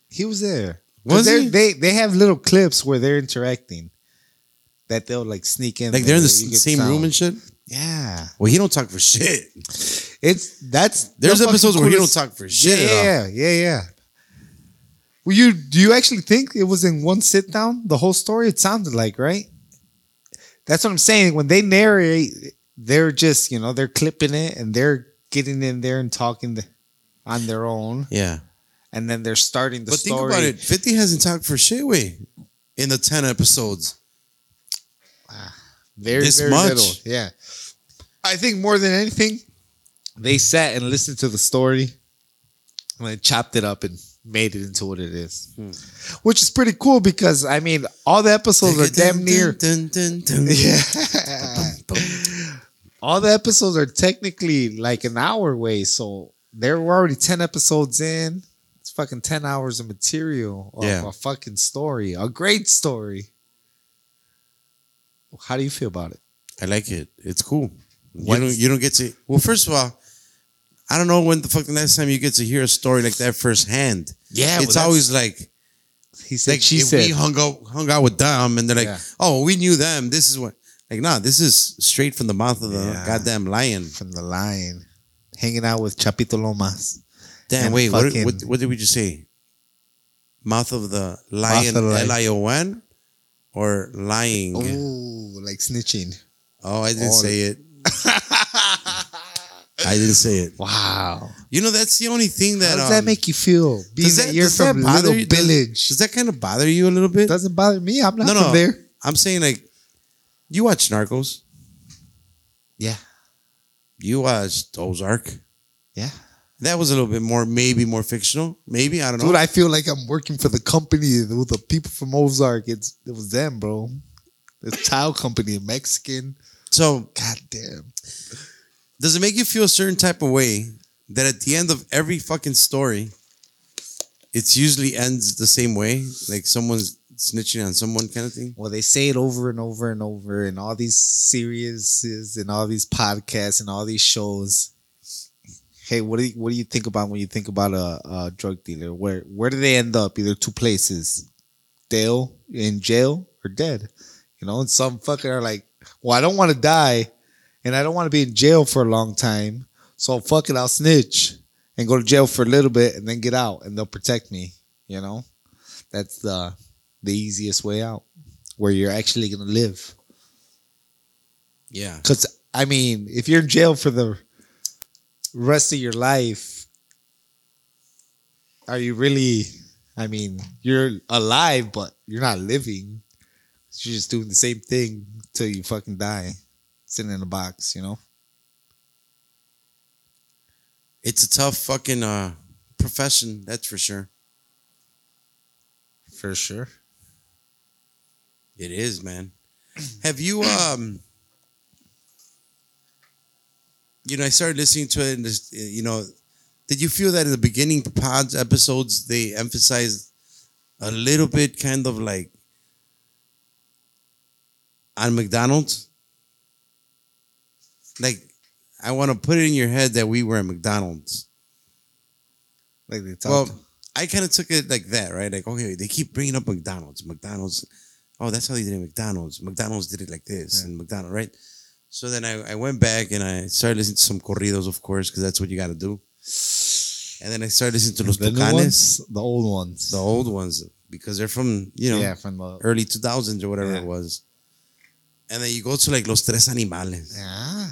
He was there. Was he? They they have little clips where they're interacting. That they'll like sneak in. like they're in the there. You s- same room and shit. yeah, Well, he don't talk for shit. it's that's There's episodes where he don't talk for shit. Yeah, yeah, yeah, yeah. Well, you do you actually think it was in one sit down? The whole story? It sounded like right. That's what I'm saying. When they narrate, they're just you know they're clipping it and they're getting in there and talking the, on their own, Yeah. and then they're starting the But think about it. 50 hasn't talked for shit way in the 10 episodes. Ah, very, This very much? little. Yeah. I think more than anything, they sat and listened to the story and then chopped it up and made it into what it is. Hmm. Which is pretty cool because I mean all the episodes are damn near Dun, dun, dun, dun. Yeah. all the episodes are technically like an hour away, so there were already 10 episodes in. It's fucking 10 hours of material of Yeah. a fucking story. A great story. How do you feel about it? I like it. It's cool. You don't, you don't get to. Well, first of all, I don't know when the fuck the last time you get to hear a story like that firsthand. Yeah, it's always like he said like she if said we hung out hung out with them and they're like, Yeah. oh, we knew them. This is what like nah, this is straight from the mouth of the Yeah. goddamn lion. from the lion, hanging out with Chapito Lomas. Damn, wait, what, fucking- what what did we just say? Mouth of the lion, of the lion. L I O N. or lying? Oh, like snitching. Oh, I didn't Oh. say it. I didn't say it. Wow. You know, that's the only thing that. How does um, that make you feel? Being does that, that- you're does that from bother little you? Village. Does that kind of bother you a little bit? doesn't bother me. I'm not no, from no. there. I'm saying like, you watch Narcos. Yeah. You watched Ozark. Yeah. That was a little bit more, maybe more fictional. Maybe I don't know. Dude, I feel like I'm working for the company with the people from Ozark. It's it was them, bro. The child company, Mexican. so God damn. Does it make you feel a certain type of way that at the end of every fucking story, it usually ends the same way, like someone's snitching on someone, kind of thing? Well, they say it over and over and over in all these series and all these podcasts and all these shows. Hey, what do you, what do you think about when you think about a, a drug dealer? Where where do they end up? Either two places, jail in jail or dead. You know, and some fucker are like, well, I don't want to die, and I don't want to be in jail for a long time, so fuck it, I'll snitch and go to jail for a little bit and then get out, and they'll protect me. You know, that's the the easiest way out, where you're actually gonna live. Yeah. Because I mean, if you're in jail for the rest of your life, are you really? I mean, you're alive, but you're not living. You're just doing the same thing till you fucking die, sitting in a box. You know. It's a tough fucking uh, profession, that's for sure. For sure. It is, man. Have you um you know, I started listening to it and this, you know, did you feel that in the beginning pods episodes they emphasized a little bit kind of like on McDonald's? Like I want to put it in your head that we were at McDonald's. Like they Well. I kind of took it like that, right? Like, okay, they keep bringing up McDonald's. McDonald's. Oh, that's how they did it. McDonald's. McDonald's did it like this, Yeah. and McDonald's, right? So then I, I went back and I started listening to some corridos, of course, because that's what you got to do. And then I started listening to Los the Tucanes, ones, the old ones. the old ones, because they're from you know yeah, from the early two thousands or whatever Yeah. it was. And then you go to like Los Tres Animales, yeah.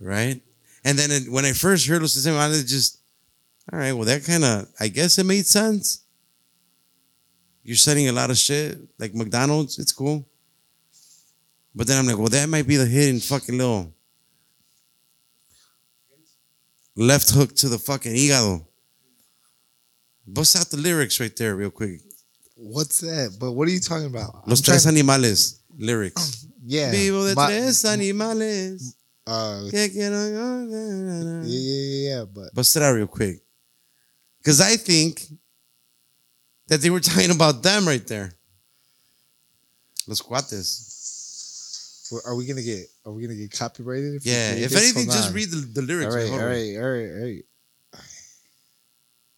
right? And then it, when I first heard Los Tres Animales, it just all right. Well, that kind of I guess it made sense. You're selling a lot of shit like McDonald's. It's cool. But then I'm like, well, that might be the hidden fucking little left hook to the fucking hígado. Bust out the lyrics right there, real quick. What's that? But what are you talking about? Los I'm tres animales lyrics. Yeah. Vivo de my- tres animales. uh, que quiero- yeah, yeah, yeah, yeah. But Bust it out real quick. Because I think that they were talking about them right there. Los cuates. Are we gonna get? Are we gonna get copyrighted? we Yeah. If anything, Hold just on. read the, the lyrics. right, Hold all right, all right, all right.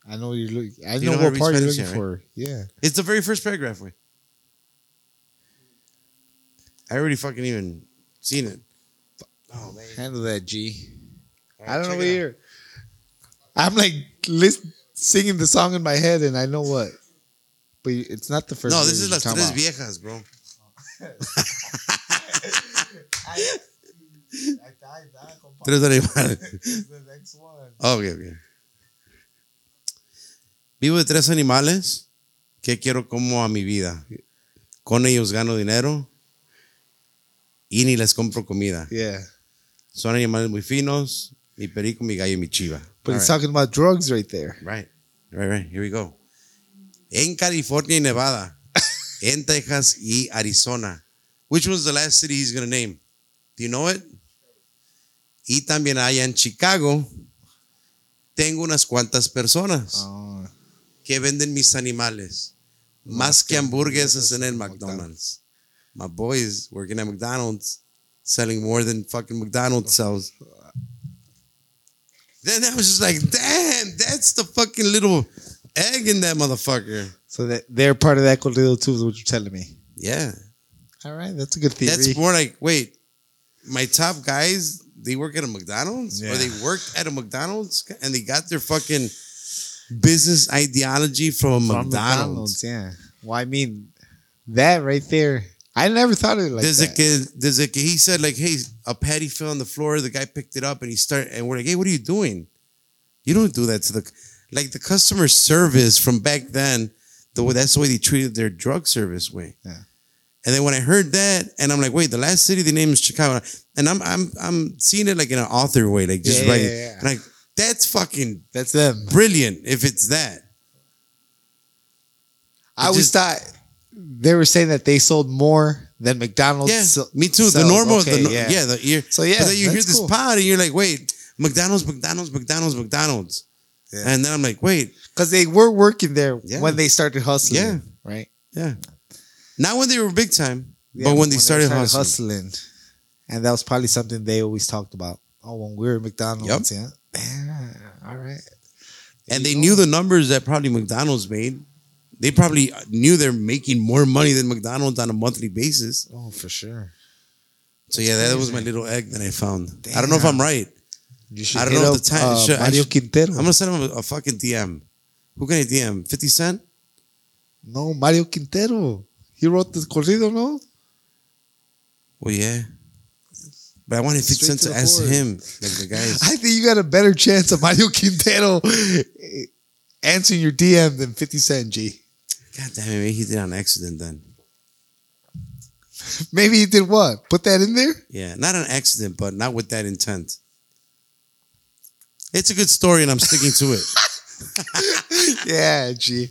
I know you're looking. I You know know what part you're looking yeah, right? for. Yeah. It's the very first paragraph. Wait. I already fucking even seen it. Oh, man. Handle that, G. All I don't know check what it you're. I'm like list, singing the song in my head, and I know what. But it's not the first. No, this is Las you're Tres talking Viejas, bro. about. Tres animales. the next one. Oh, ok, ok. Vivo de tres animales que quiero como a mi vida. Con ellos gano dinero y ni les compro comida. Yeah, Son animales muy finos, mi perico, mi gallo y mi chiva. but All right. talking about drugs right there. Right, right, right. Here we go. En California y Nevada, en Texas y Arizona. Which was the last city he's going to name? Do you know it? Y también allá en Chicago, tengo unas cuantas personas Oh, que venden mis animales. Más que hamburguesas en el McDonald's. My boy is working at McDonald's, selling more than fucking McDonald's sells. Then I was just like, damn, that's the fucking little egg in that motherfucker. so that they're part of that corrido too. Is what you're telling me? Yeah. All right, that's a good theory. That's more like, wait, my top guys, they work at a McDonald's? Or they worked at a McDonald's and they got their fucking business ideology from, From McDonald's. Yeah. Well, I mean, that right there. I never thought of it like Desde that. que, desde que he said like, hey, a patty fell on the floor. The guy picked it up and he started, and we're like, hey, what are you doing? You don't do that to the, like the customer service from back then. The way that's the way they treated their drug service way. Yeah. And then when I heard that, and I'm like, wait, the last city they named is Chicago, and I'm I'm I'm seeing it like in an author way, like just Yeah, writing, yeah, yeah. and like that's fucking That's them. brilliant if it's that. I always just- thought they were saying that they sold more than McDonald's. Yeah, sell- me too. The normal, Okay, the, yeah, the year. So, yeah, but then you hear this cool. pod and you're like, wait, McDonald's, McDonald's, McDonald's, McDonald's, Yeah. and then I'm like, wait, because they were working there Yeah. when they started hustling. Yeah. right. yeah, not when they were big time, Yeah, but when they started, hustling. hustling, and that was probably something they always talked about. Oh, when we were at McDonald's, yeah. Yeah, all right. and they go. knew the numbers that probably McDonald's made. They probably knew they're making more money than McDonald's on a monthly basis. Oh, for sure. So yeah, that was my little egg that I found. I don't know if I'm right. You should I don't know up, the time- uh, should- Mario should- Quintero. I'm gonna send him a, a fucking DM. Who can I DM? Fifty Cent? no, Mario Quintero. He wrote the corrido, no? Well, yeah. But I wanted Fifty Straight Cent to to ask point. him, like the guys. I think you got a better chance of Mario Quintero answering your DM than 50 Cent, G. God damn it, maybe he did on accident then. Maybe he did what? Put that in there? Yeah, not an accident, but not with that intent. It's a good story, and I'm sticking to it. yeah, G.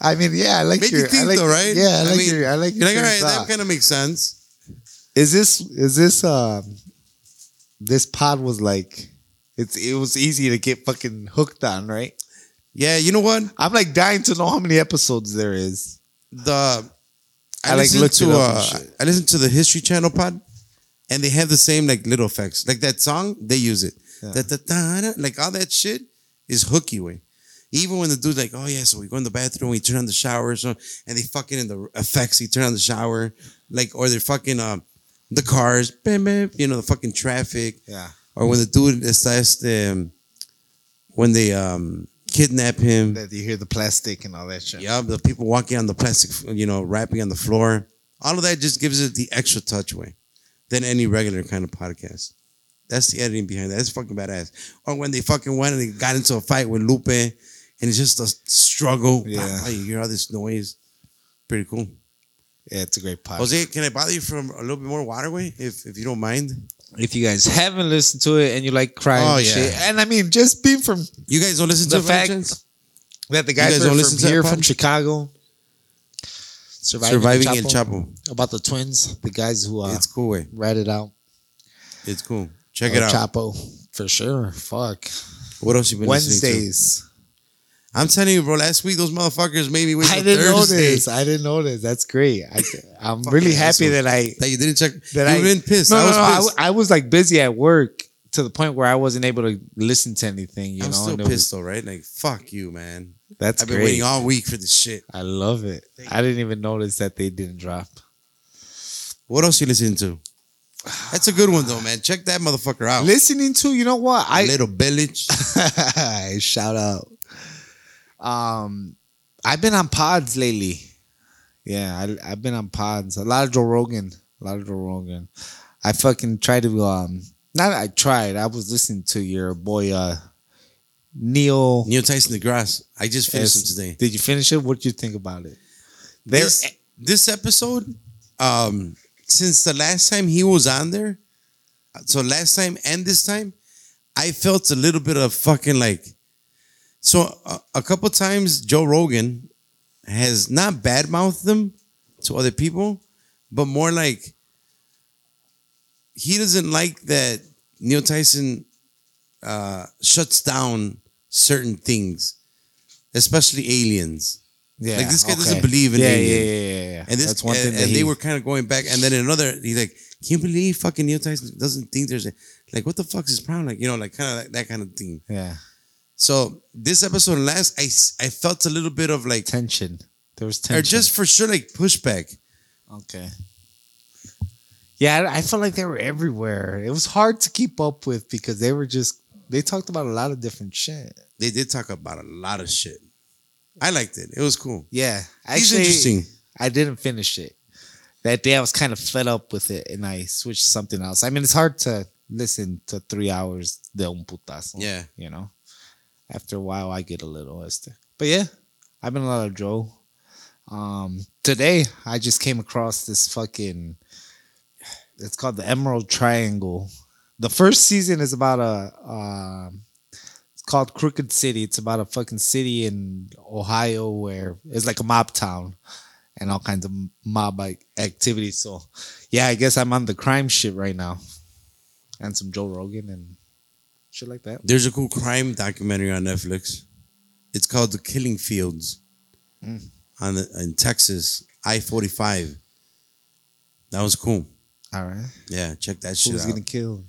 I mean, yeah, I like Make your. you think I like, though, right? Yeah, I like mean, your. I like You're your like, all train that kind of makes sense. Is this is this um this pod was like it's it was easy to get fucking hooked on, right? Yeah, you know what? I'm like dying to know how many episodes there is. The I, I, like, looked to uh. I listened to the History Channel pod, and they have the same like little effects, like that song. They use it, Yeah. Da, da, da, like all that shit is hooky way. Even when the dude's like, "Oh yeah," so we go in the bathroom, we turn on the shower, so and they fucking in the effects, he turn on the shower, like or they're fucking um the cars, bam, bam, you know the fucking traffic, Yeah. or when the dude este, um, when they um kidnap him, That you hear the plastic and all that shit. yeah, the people walking on the plastic, you know, rapping on the floor. All of that just gives it the extra touch way than any regular kind of podcast. That's the editing behind that. That's fucking badass. Or when they fucking went and they got into a fight with Lupe and it's just a struggle. Yeah. Ah, You hear all this noise. Pretty cool. Yeah, it's a great podcast. Jose, can I bother you from a little bit more waterway if, if you don't mind? If you guys haven't listened to it and you like crying Oh, and yeah. shit, and I mean just being from You guys don't listen to The by fact- chance? that the guys, guys don't from listen to here from Chicago, surviving, Surviving El Chapo, about the twins, the guys who uh, It's cool way. write it out. It's cool. Check El it out. Chapo for sure. Fuck What else you been listening to? Wednesdays. I'm telling you, bro. Last week those motherfuckers made me wait I didn't know Thursday. this. I didn't know this. That's great. I, I'm really happy that I That you didn't check. that You've I been pissed. No, I was no, I pissed. w- I, was like busy at work to the point where I wasn't able to listen to anything. You I'm know, still it was- pissed though, right? Like fuck you, man. that's I've been great. waiting all week for this shit. I love it. I didn't even notice that they didn't drop. What else you listening to? That's a good one though, man. Check that motherfucker out. Listening to, you know what? I Little village. shout out. Um, I've been on pods lately. Yeah, I, I've been on pods. A lot of Joe Rogan. A lot of Joe Rogan. I fucking tried to um. Not I tried. I was listening to your boy uh Neil. Neil Tyson DeGrasse. I just finished S- him today. Did you finish it? What did you think about it? There, This, this episode, um, since the last time he was on there, so last time and this time, I felt a little bit of fucking like. So a, a couple times, Joe Rogan has not badmouthed them to other people, but more like he doesn't like that Neil Tyson uh, shuts down certain things, especially aliens. yeah, like, this guy okay. doesn't believe in yeah, aliens. Yeah, yeah, yeah, yeah. And this That's one and, thing that and he, they were kind of going back. And then in another, he's like, "Can you believe fucking Neil Tyson doesn't think there's a like what the fuck's his problem? Like you know, like kind of like that kind of thing." yeah So this episode last, I felt a little bit of like, tension. There was tension. or just for sure like pushback. Okay. Yeah, I I felt like they were everywhere. It was hard to keep up with because they were just they talked about a lot of different shit. They did talk about a lot of shit. I liked it. It was cool. Yeah, actually, interesting. I didn't finish it. that day I was kind of fed up with it and I switched to something else. I mean, it's hard to listen to three hours de un putazo. Yeah. You know, after a while, I get a little este. But yeah, I've been a lot of Joe. Um, today, I just came across this fucking. It's called the Emerald Triangle. The first season is about a. Um, it's called Crooked City. It's about a fucking city in Ohio where it's like a mob town and all kinds of mob like activities. So, yeah, I guess I'm on the crime shit right now, and some Joe Rogan and shit like that. There's a cool crime documentary on Netflix. It's called The Killing Fields Mm. on the, in Texas, I 45. That was cool. All right, Yeah, check that shit out. who's getting killed?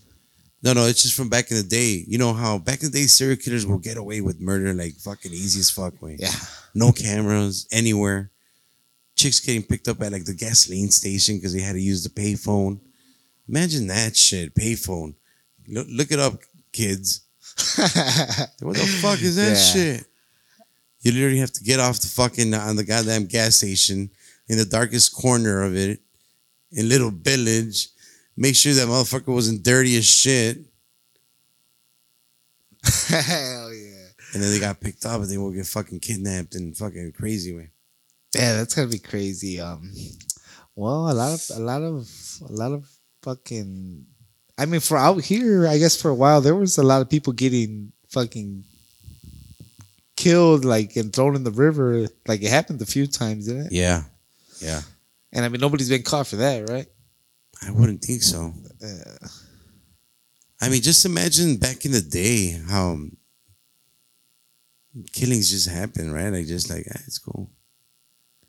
No, no, it's just from back in the day. You know how back in the day serial killers will get away with murder like fucking easy as fuck way. Yeah, No cameras anywhere. Chicks getting picked up at like the gasoline station because they had to use the payphone. Imagine that shit, payphone. Look, look it up, kids. What the fuck is that Yeah. shit? You literally have to get off the fucking on the goddamn gas station in the darkest corner of it, in little village. Make sure that motherfucker wasn't dirty as shit. Hell yeah. And then they got picked up and they will get fucking kidnapped and fucking crazy way. Yeah, that's gonna be crazy. Um, well, a lot of a lot of a lot of fucking. I mean, for out here, I guess for a while there was a lot of people getting fucking killed, like and thrown in the river. Like it happened a few times, didn't it? Yeah. Yeah. And I mean, nobody's been caught for that, right? I wouldn't think so. Uh, I mean, just imagine back in the day how killings just happen, right? Like just like, ah, it's cool.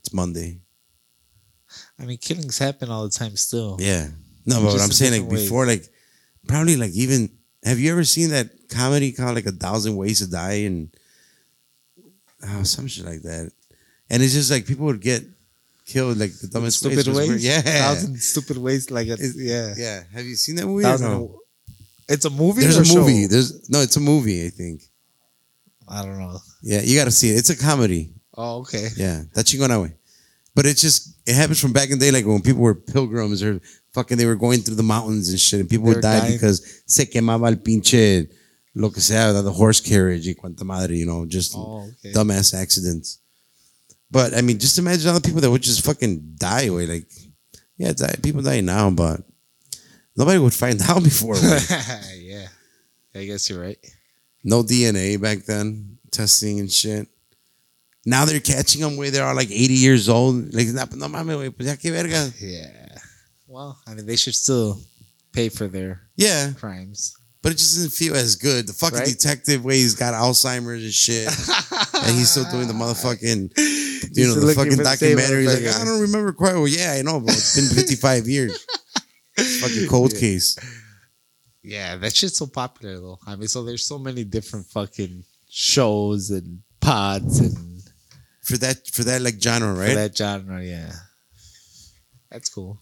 It's Monday. I mean, killings happen all the time still. Yeah. No, but what I'm saying like ways. before, like probably like even have you ever seen that comedy called like a thousand ways to die and oh, some shit like that. And it's just like people would get killed like the dumbest Stupid ways. ways. Yeah. Thousand stupid ways. Like a, yeah. Yeah. Have you seen that movie? No? It's a movie. There's a movie. There's no, it's a movie, I think. I don't know. Yeah, you gotta see it. It's a comedy. Oh, okay. Yeah, that's chingona way. But it just it happens from back in the day, like when people were pilgrims or fucking they were going through the mountains and shit, and people They would die dying. because se quemaba el pinche lo que sea, the horse carriage y cuanta madre, you know, just Oh, okay. dumbass accidents. But I mean, just imagine all the people that would just fucking die away. Like, yeah, die, people die now, but nobody would find out before. yeah. I guess you're right. no DNA back then, testing and shit. Now they're catching them where they are like 80 years old. Like, no, no mames, güey, pues ya que verga. Yeah. Well, I mean, they should still pay for their Yeah, crimes. but it just doesn't feel as good. The fucking Right? detective way he's got Alzheimer's and shit. and he's still doing the motherfucking, you know, the fucking for documentary. He's like. I don't remember quite. Well, yeah, I know, but it's been 55 years. fucking cold Yeah. case. Yeah, that shit's so popular though. I mean, so there's so many different fucking shows and pods and For that, for that like genre, for right? that genre. Yeah, that's cool.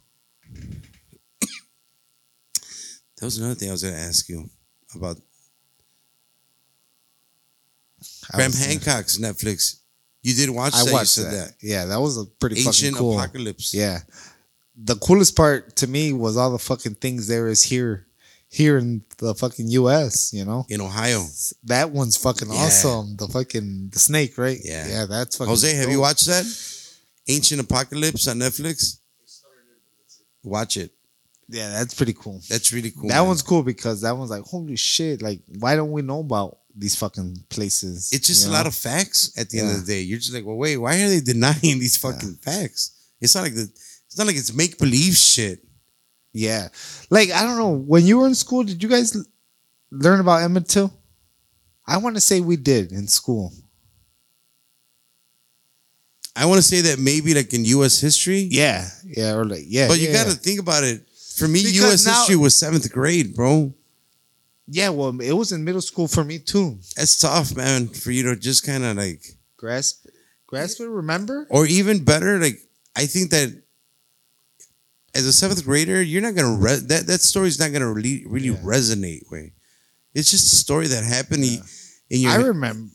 That was another thing I was going to ask you about I Graham Hancock's Netflix. You did watch I that? watched you that. said that. Yeah, that was a pretty Ancient fucking cool. Apocalypse. Yeah, the coolest part to me was all the fucking things there is here, here in the fucking U.S. You know, In Ohio. that one's fucking Yeah. awesome. The fucking the snake, right? Yeah. yeah, that's fucking. Jose, have you watched that? Ancient Apocalypse on Netflix? Watch it. Yeah, that's pretty cool. That's really cool. that man. one's cool because that one's like, holy shit! Like, why don't we know about these fucking places? It's just you a lot of facts at the end of the day. You're just like, well, wait, why are they denying these fucking facts? It's not like the it's not like it's make believe shit. yeah. Like, I don't know. When you were in school, did you guys learn about Emmett Till? I want to say we did in school. I want to say that maybe like in US history. Yeah, yeah, or like yeah. But you yeah. gotta think about it. For me, Because US now- history was seventh grade, bro. Yeah, well, it was in middle school for me too. That's tough, man, for you to just kind of like Grasp, grasp it. Remember? or even better, like I think that as a seventh grader, you're not gonna re- that that story's not gonna really really Yeah. resonate. Way, it's just a story that happened Yeah. in your I remember.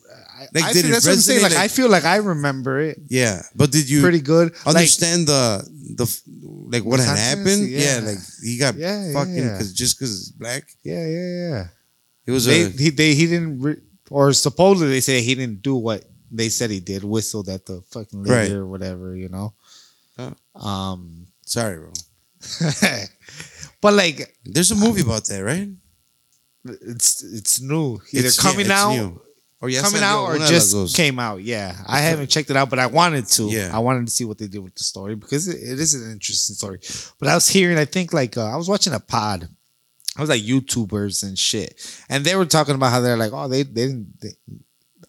I, Like, I it that's what I'm saying. Like, like- I feel like I remember it yeah. But did you pretty good. Like, understand the the like what had happened. Yeah. Yeah. like he got Yeah, yeah, fucking yeah. cause just because it's black. Yeah, yeah, yeah. It was They, a he, they, he didn't, re- or supposedly they say he didn't do what they said he did, whistled at the fucking lady Right. or whatever, you know. Oh. Um, sorry, bro. but like There's a movie about that, right? it's it's new, either It's- yeah, coming it's out, new. Or ya coming out, or una de las just came out. Yeah, I haven't checked it out, but I wanted to. Yeah. I wanted to see what they did with the story because it, it is an interesting story. But I was hearing, I think, like uh, I was watching a pod. I was like YouTubers and shit, and they were talking about how they're like, oh, they they didn't. They,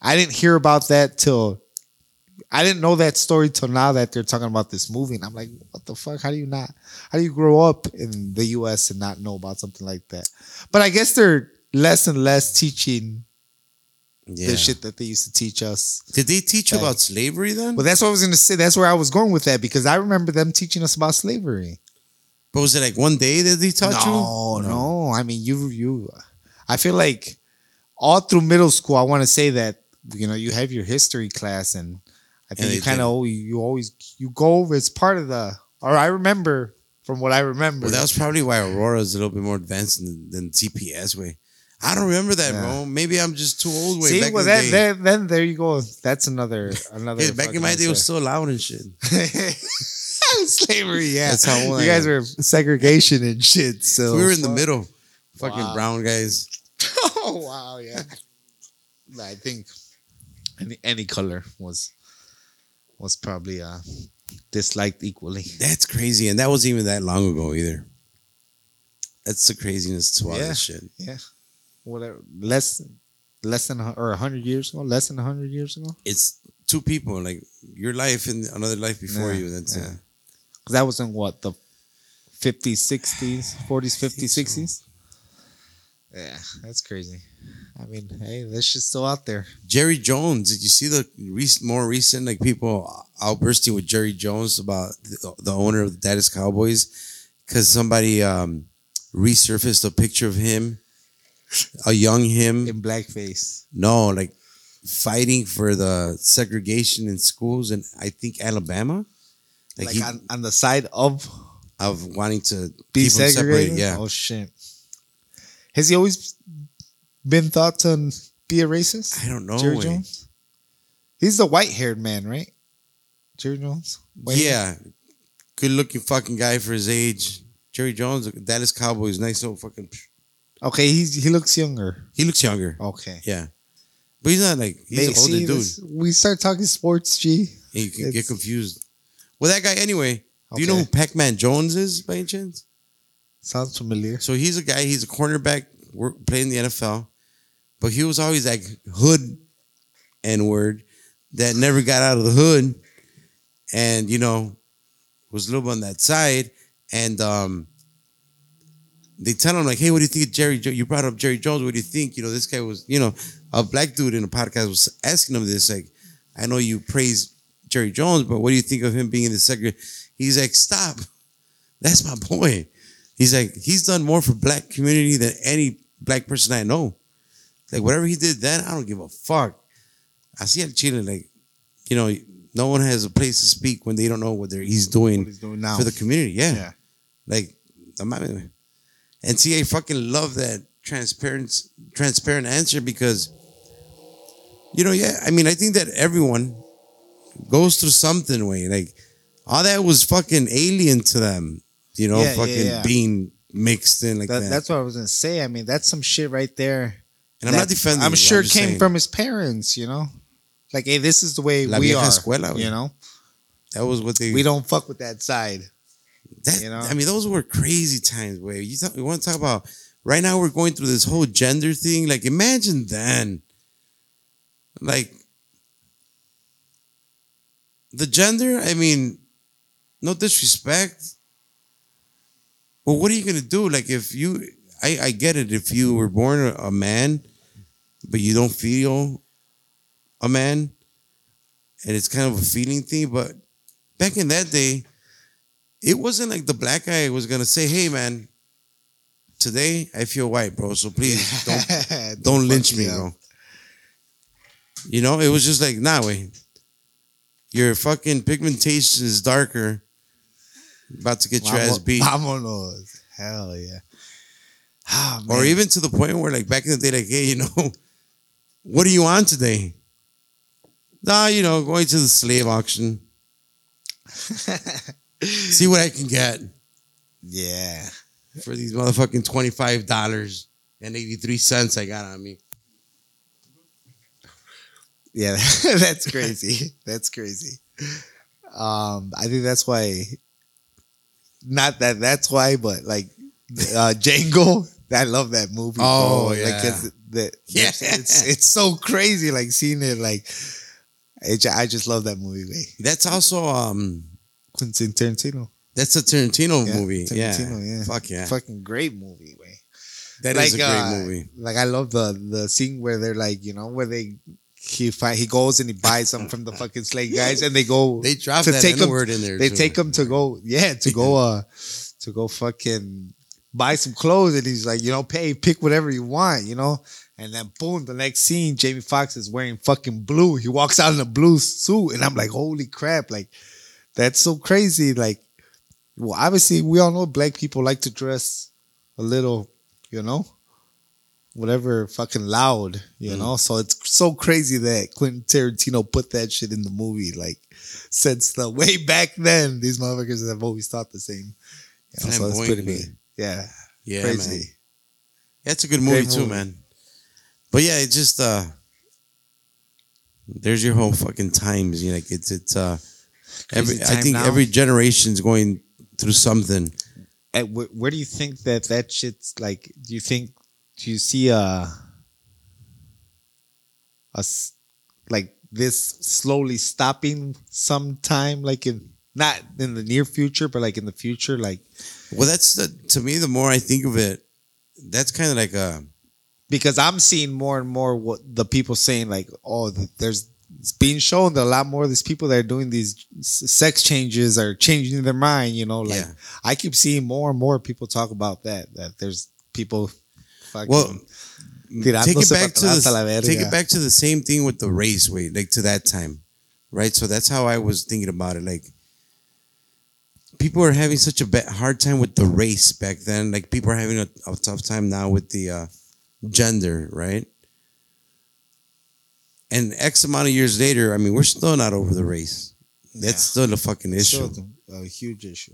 I didn't hear about that till. I didn't know that story till now that they're talking about this movie, and I'm like, what the fuck? How do you not? How do you grow up in the U.S. and not know about something like that? But I guess they're less and less teaching Yeah. the shit that they used to teach us. Did they teach you Like- about slavery then? Well, that's what I was gonna say. That's where I was going with that because I remember them teaching us about slavery. But was it like one day that they taught no, you? no, no. I mean, you, you. I feel like all through middle school, I want to say that you know you have your history class, and I think And you kind of you always you go over. It's part of the. Or I remember from what I remember. Well, that was probably why Aurora is a little bit more advanced than, than TPS way. I don't remember that, Yeah. bro. Maybe I'm just too old. Way See, back well, the that, then there you go. That's another another. Hey, back in my day, it was still loud and shit. slavery. Yeah, That's how old you guys were segregation and shit. So we were in the middle, fucking Wow. brown guys. oh wow, yeah. I think any any color was was probably uh disliked equally. That's crazy, and that wasn't even that long ago either. That's the craziness to all Yeah. this shit. Yeah, whatever. Less less than or a hundred years ago. Less than a hundred years ago. It's two people, like your life and another life before Yeah, you. That's yeah. Because that was in what the 50s, 60s, 40s, 50s, so. 60s. Yeah, that's crazy. I mean, hey, this shit's still out there. Jerry Jones. Did you see the recent, more recent like people outbursting with Jerry Jones about the, the owner of the Dallas Cowboys because somebody um, resurfaced a picture of him, a young him. In blackface. No, like fighting for the segregation in schools in I think Alabama. Like, Like, he, on, on the side of of wanting to be segregated. Yeah, Oh shit. Has he always been thought to be a racist? I don't know. Jerry eh. Jones. He's the white-haired man, right? Jerry Jones. White- Yeah, good looking fucking guy for his age. Jerry Jones, Dallas Cowboys, nice little fucking. Okay, he's he looks younger. He looks younger. Okay. Yeah, but he's not like he's an older see, dude. this- we start talking sports, G. You can get it's- confused. Well, that guy anyway. Do you know Okay. who Pac-Man Jones is by any chance? Sounds familiar. So he's a guy. He's a cornerback. Work, playing the NFL, but he was always like hood N word that never got out of the hood, and you know was a little bit on that side. And um, they tell him like, "Hey, what do you think of Jerry? Jo- You brought up Jerry Jones. What do you think? You know, this guy was, you know, a black dude in a podcast was asking him this. Like, I know you praise Jerry Jones, but what do you think of him being in the secretary? He's like, stop. That's my boy. He's like, he's done more for black community than any black person I know. Like whatever he did then, I don't give a fuck. I see it Chile, like, you know, no one has a place to speak when they don't know what they're, he's doing he's doing now. for the community. Yeah. Yeah. Like, I'm not- and see, I fucking love that transparent, transparent answer because, you know, yeah, I mean, I think that everyone goes through something way. Like, all that was fucking alien to them, you know, Yeah, yeah, fucking yeah. being mixed in like that. That, that's what I was gonna say. I mean, that's some shit right there. and I'm not defending. I'm sure it came saying. from his parents. You know, like, hey, this is the way La we are. escuela, you know, that was what they. we don't fuck with that side. That, you know? I mean, those were crazy times. Where you talk, you want to talk about? Right now, we're going through this whole gender thing. Like, imagine then. Like, the gender. I mean, no disrespect. Well, what are you gonna do? Like, if you, I, I get it. If you were born a, a man, but you don't feel a man, and it's kind of a feeling thing. But back in that day, it wasn't like the black guy was gonna say, "Hey, man, today I feel white, bro. So please don't don't fuck lynch me, up. bro." You know, it was just like, nah, wait. Your fucking pigmentation is darker. about to get your ass beat. Vámonos. Hell yeah. Ah, Or even to the point where, like, back in the day, like, hey, you know, what are you on today? Nah, you know, going to the slave auction. See what I can get yeah. for these motherfucking $25 and 83 cents I got on me. Yeah, that's crazy. that's crazy. Um, I think that's why. Not that that's why, but like uh, Django. I love that movie. Oh, bro. yeah. like 'cause the, Yeah. it's it's so crazy. Like seeing it, like it, I just love that movie. That's also, um, Quentin Tarantino. that's a Tarantino Yeah, movie. Tarantino, yeah. yeah. Fuck yeah. Fucking great movie. Way That is a great uh, movie. Like I love the the scene where they're like, you know, where they he find he goes and he buys them from the fucking slave guys, and they go They dropped to that take N-word in there. they too. take him to go yeah to go uh to go fucking buy some clothes and he's like you know pay pick whatever you want you know and then boom the next scene jamie Foxx is wearing fucking blue he walks out in a blue suit and i'm like holy crap like that's so crazy like well obviously we all know black people like to dress a little you know whatever fucking loud you Mm. know so it's so crazy that quentin tarantino put that shit in the movie like since the way back then, these motherfuckers have always thought the same. You know, so it's pretty good. Yeah, Yeah, man. crazy. That's a good movie Great too, movie. man. But yeah, it just uh there's your whole fucking times. You know, like it's it's uh every I think now. every generation's going through something. And wh- where do you think that that shit's like? Do you think? Do you see a a like this slowly stopping sometime? Like in not in the near future, but like in the future, like Well, that's the to me the more I think of it, that's kind of like a because I'm seeing more and more what the people saying like, oh, there's it's being shown that a lot more of these people that are doing these sex changes are changing their mind. You know, like Yeah. I keep seeing more and more people talk about that. That there's people. Fucking, well take it back to atrás a la the, take it back to the same thing with the race way, like to that time, right? So that's how I was thinking about it. Like people are having such a hard time with the race back then. Like people are having a, a tough time now with the uh, gender, right? And X amount of years later, I mean, we're still not over the race. That's still a fucking issue. Still a huge issue.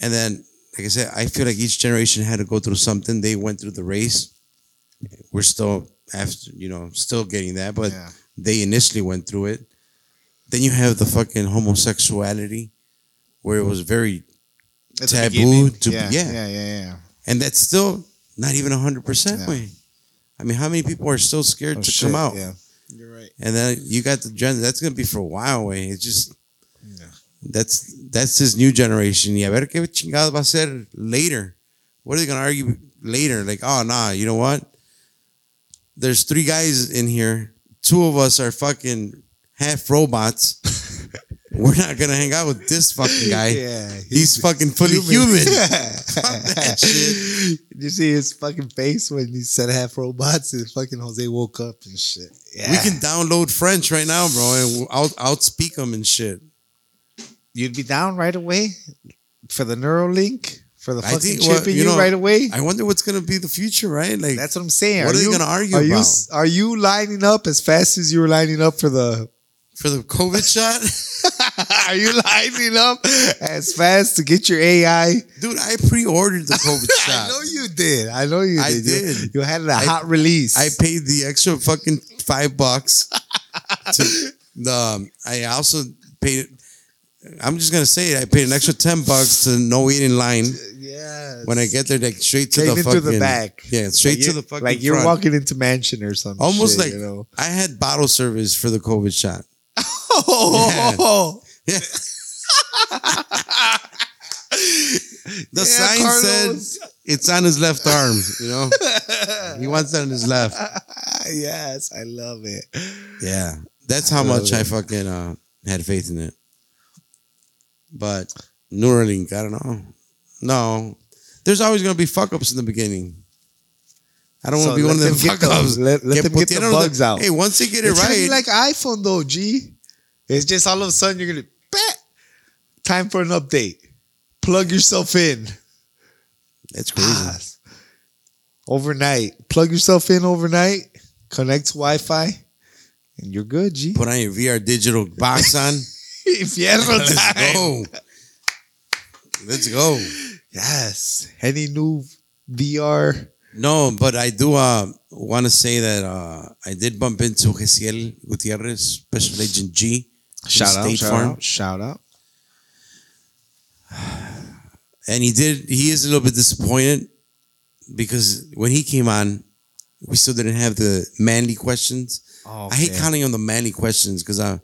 And then, like I said, I feel like each generation had to go through something. They went through the race. We're still after, you know, still getting that, but yeah. they initially went through it. Then you have the fucking homosexuality, where it was very, taboo to- yeah, yeah. yeah, yeah, yeah. and that's still not even hundred percent Yeah. way. I mean, how many people are still scared Oh, to shit, come out? Yeah, you're right. And then you got the gender. That's gonna be for a while. Way it's just Yeah. that's that's this new generation. Yeah, ver qué chingados va a ser later. What are they gonna argue later? Like, oh nah, you know what? There's three guys in here. Two of us are fucking half robots. We're not gonna hang out with this fucking guy. Yeah, He's fucking fully human. that shit. Did you see his fucking face when he said half robots? And fucking Jose woke up and shit. Yeah. We can download French right now, bro, and we'll out outspeak them and shit. You'd be down right away for the Neuralink for the fucking think, chip well, in you you, know, right away. I wonder what's gonna be the future, right? Like, That's what I'm saying. What are they you, gonna argue are You, about? are you lining up as fast as you were lining up for the? For the COVID shot, are you lining up as fast to get your AI? dude. I pre-ordered the COVID shot. I know you did. I know you I did. You- You, had a hot release. I paid the extra fucking five bucks. to the, um, I also paid. I'm just gonna say it. I paid an extra ten bucks to no wait in line yeah. when I get there, like straight to Straight the fucking the back. Yeah, straight Like to the fucking like you're front. walking into mansion or something. Almost shit, like you know. I had bottle service for the COVID shot. Oh, Yeah. The Yeah, sign Carlos. said it's on his left arm. You know, he wants that on his left. yes, I love it. Yeah, that's how I much I fucking uh, had faith in it. But Neuralink, I don't know. No, there's always gonna be fuck ups in the beginning. I don't want to be one of them fuck ups. the- let- let them get the bugs out. Hey, once they get it It's right, like iPhone though, G. It's just all of a sudden you're gonna bet time for an update. plug yourself in. That's crazy. Paz. Overnight. Plug yourself in overnight. Connect to Wi-Fi, and you're good. G. Put on your VR digital box on. Fierro Let's time. go. Let's go. Yes. Any new VR? No, but I do uh, want to say that uh, I did bump into Gesiel Gutierrez, Special Agent G. Shout out. State Shout Farm. out. Shout out. And he did, he is a little bit disappointed because when he came on, we still didn't have the manly questions. Oh, I hate counting on the manly questions because I,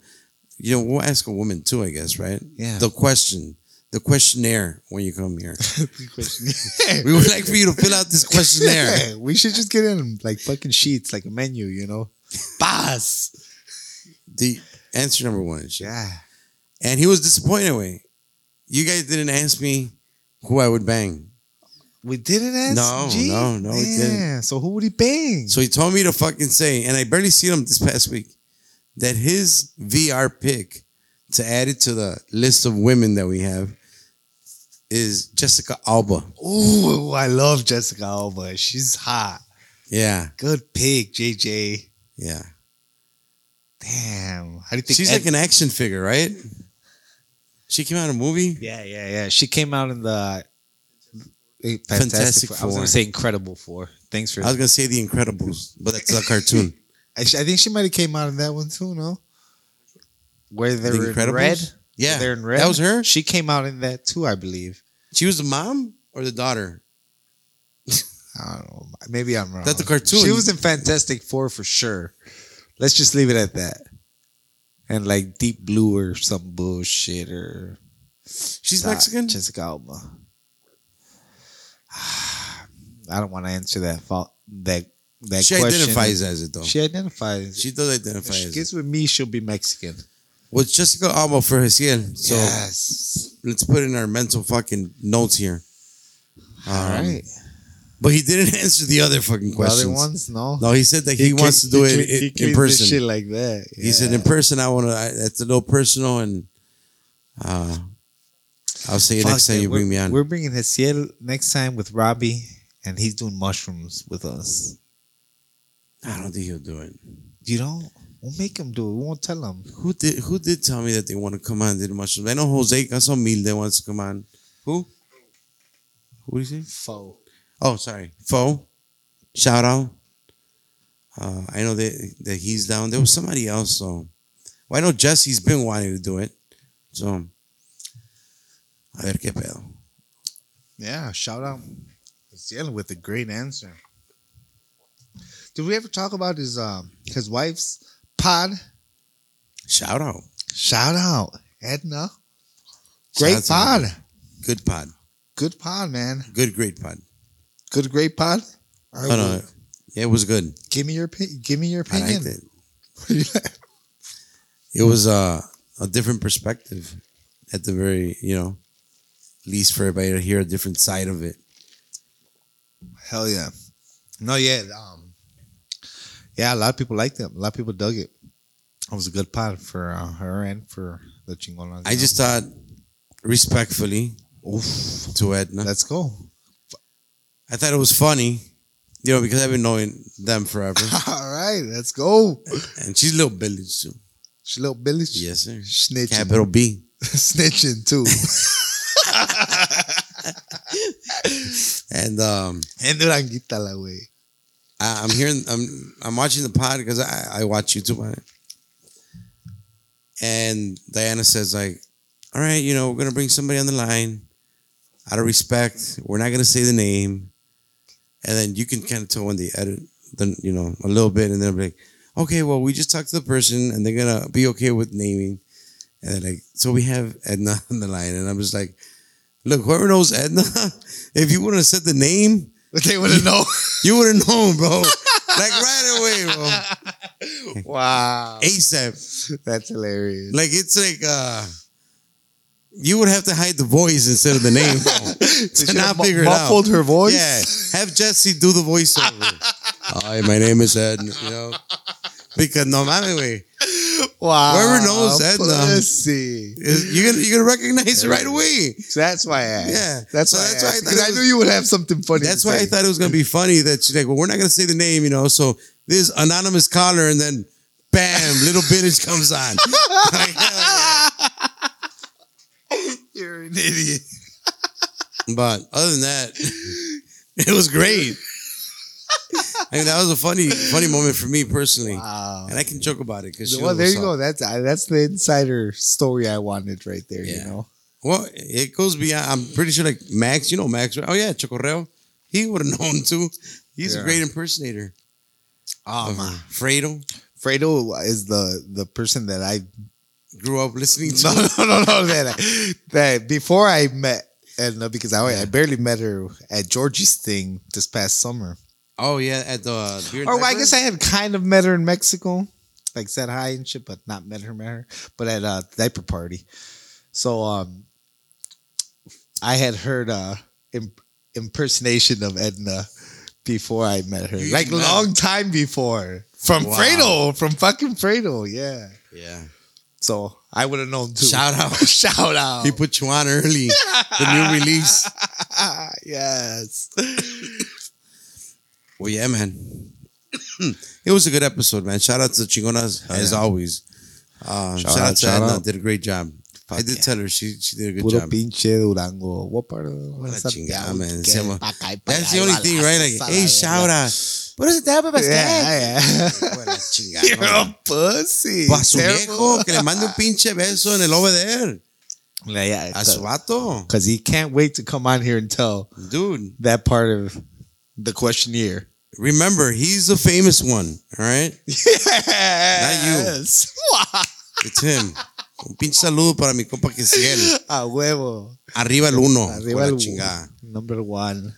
you know, we'll ask a woman too, I guess, right? Yeah. The question, the questionnaire when you come here. we would like for you to fill out this questionnaire. we should just get in like fucking sheets, like a menu, you know. Paz. The answer number one Yeah. And he was disappointed way. You guys didn't ask me who I would bang. We didn't ask. No, G? no, no. Yeah. So who would he bang? So he told me to fucking say, and I barely seen him this past week, that his VR pick to add it to the list of women that we have is Jessica Alba. Ooh, I love Jessica Alba. She's hot. Yeah, Good pick, JJ. yeah. Damn. How do you think? She's Ed- like an action figure, right? She came out in a movie. yeah, yeah, yeah. She came out in the Fantastic, Fantastic Four. I was gonna say Incredible Four. Thanks for. I was gonna say The Incredibles, but that's a cartoon. I, think she might have came out in that one too. No. Where they're The in Incredibles? red. Yeah, they're in red. that was her. She came out in that too, I believe. She was the mom or the daughter. I don't know. Maybe I'm wrong. That's the cartoon. She was in Fantastic Four for sure. Let's just leave it at that. And like Deep Blue or some bullshit or She's Mexican. Jessica Alba. I don't want to answer that fault. That that she question. identifies as it though. She, identifies. She does identify if she as gets it. with me, she'll be Mexican. Well, it's Jessica Alba for Hesiel. So yes. let's put in our mental fucking notes here. All Um, right. But he didn't answer the other fucking The questions. other ones, no. No, he said that he, wants to do it he in, in cleans the person. Shit like that. He said in person, I want to. It's a little personal, and uh, I'll see you Fuck next time it. you bring we're, me on. We're bringing Hesiel next time with Robbie, and he's doing mushrooms with us. I don't think he'll do it. You know, we'll make him do it. We won't tell him. Who did? Who did tell me that they want to come on? and Did mushrooms? I know Jose Caso Milde wants to come on. Who? Who you say? Foe. Oh, sorry, Fo. Shout out. Uh, I know that that he's down. There was somebody else. So, well, I know Jesse's been wanting to do it. So, a ver qué pedo. Yeah, shout out dealing with a great answer. Did we ever talk about his um his wife's pod? Shout out. Shout out Edna. Shout Great out pod. Good pod. Good pod, man. Good great pod. Good great pod. Oh, no, it was good. give me your give me your opinion. I liked it. It was uh, a different perspective at the very, you know, least for everybody to hear a different side of it. Hell yeah. No, yeah. Um, yeah, a lot of people liked it. A lot of people dug it. It was a good pod for uh, her and for the chingonas. I just thought, respectfully, Oof. to Edna, Let's go. I thought it was funny, you know, because I've been knowing them forever. All right, let's go. and she's a little village too. She little Billy. Yes, sir. Snitching. Capital B. Snitching too. And um, and la way. I, I'm hearing, I'm, I'm watching the pod because I, I watch YouTube on it. And Diana says like, "All right, you know, we're gonna bring somebody on the line. Out of respect, we're not gonna say the name." And then you can kind of tell when they edit, then you know, a little bit, and they'll be like, "Okay, well, we just talked to the person, and they're gonna be okay with naming." And they're like, "So we have Edna on the line," and I'm just like, "Look, whoever knows Edna, if you wouldn't have said the name, they wouldn't know. you would have known, bro. like right away, bro. wow. ASAP. That's hilarious. Like it's like uh you would have to hide the voice instead of the name to not mu- figure it out. muffled her voice. Yeah, have Jesse do the voiceover. Hi, my name is Ed. You know, because no matter way. Wow. Whoever knows Edna. Pussy. Um, is- You're gonna you're gonna recognize it right away. So that's why I asked. Yeah. That's So why that's I why I thought I was- knew you would have something funny. That's to why I thought it was gonna be funny that she's like, well, we're not gonna say the name, you know. So this anonymous caller, and then bam, little bitch comes on. Like, hell You're an idiot. But other than that, it was great. I mean, that was a funny, funny moment for me personally, Wow. and I can joke about it because Well, there you go. That's that's the insider story I wanted right there. You know. Well, it goes beyond. I'm pretty sure, like Max, you know Max, right? Oh yeah, Chocorreo. He would have known too. He's Yeah. a great impersonator. Oh of man. Fredo Fredo is the the person that I grew up listening to. no no no no that that before I met Edna because I I barely met her at Georgie's thing this past summer. Oh yeah, at the uh, beer Or well, I guess I had kind of met her in Mexico, like said hi and shit, but not met her, met her. But at uh, a diaper party, so um, I had heard uh, a imp- impersonation of Edna before I met her, You like met- long time before from Wow. Fredo, from fucking Fredo, yeah. yeah. So I would have known too. Shout out. Shout out. He put you on early. the new release. yes. Well, yeah, man. it was a good episode, man. Shout out to Chingonas Hell as yeah. always. Uh, shout, Shout out out, to shout Edna. out. Did a great job. I did yeah. tell her she she did a good Puro job. pinche Durango. What part of Una Santiago chingada, man. que Se llama- pa' acá y pa' That's the only thing, right? Like, hey, shout out. What is it Pascal? Buena Yeah, yeah. chingada. You're a pussy. A su viejo, que le mande un pinche beso en el over. Yeah, A su vato. Because he can't wait to come on here and tell Dude, that part of the questionnaire. remember, he's the famous one, all right? Yes. It's him. Un pinche saludo para mi compa que él. A huevo. Arriba el uno. Arriba Arriba el chingada. number one.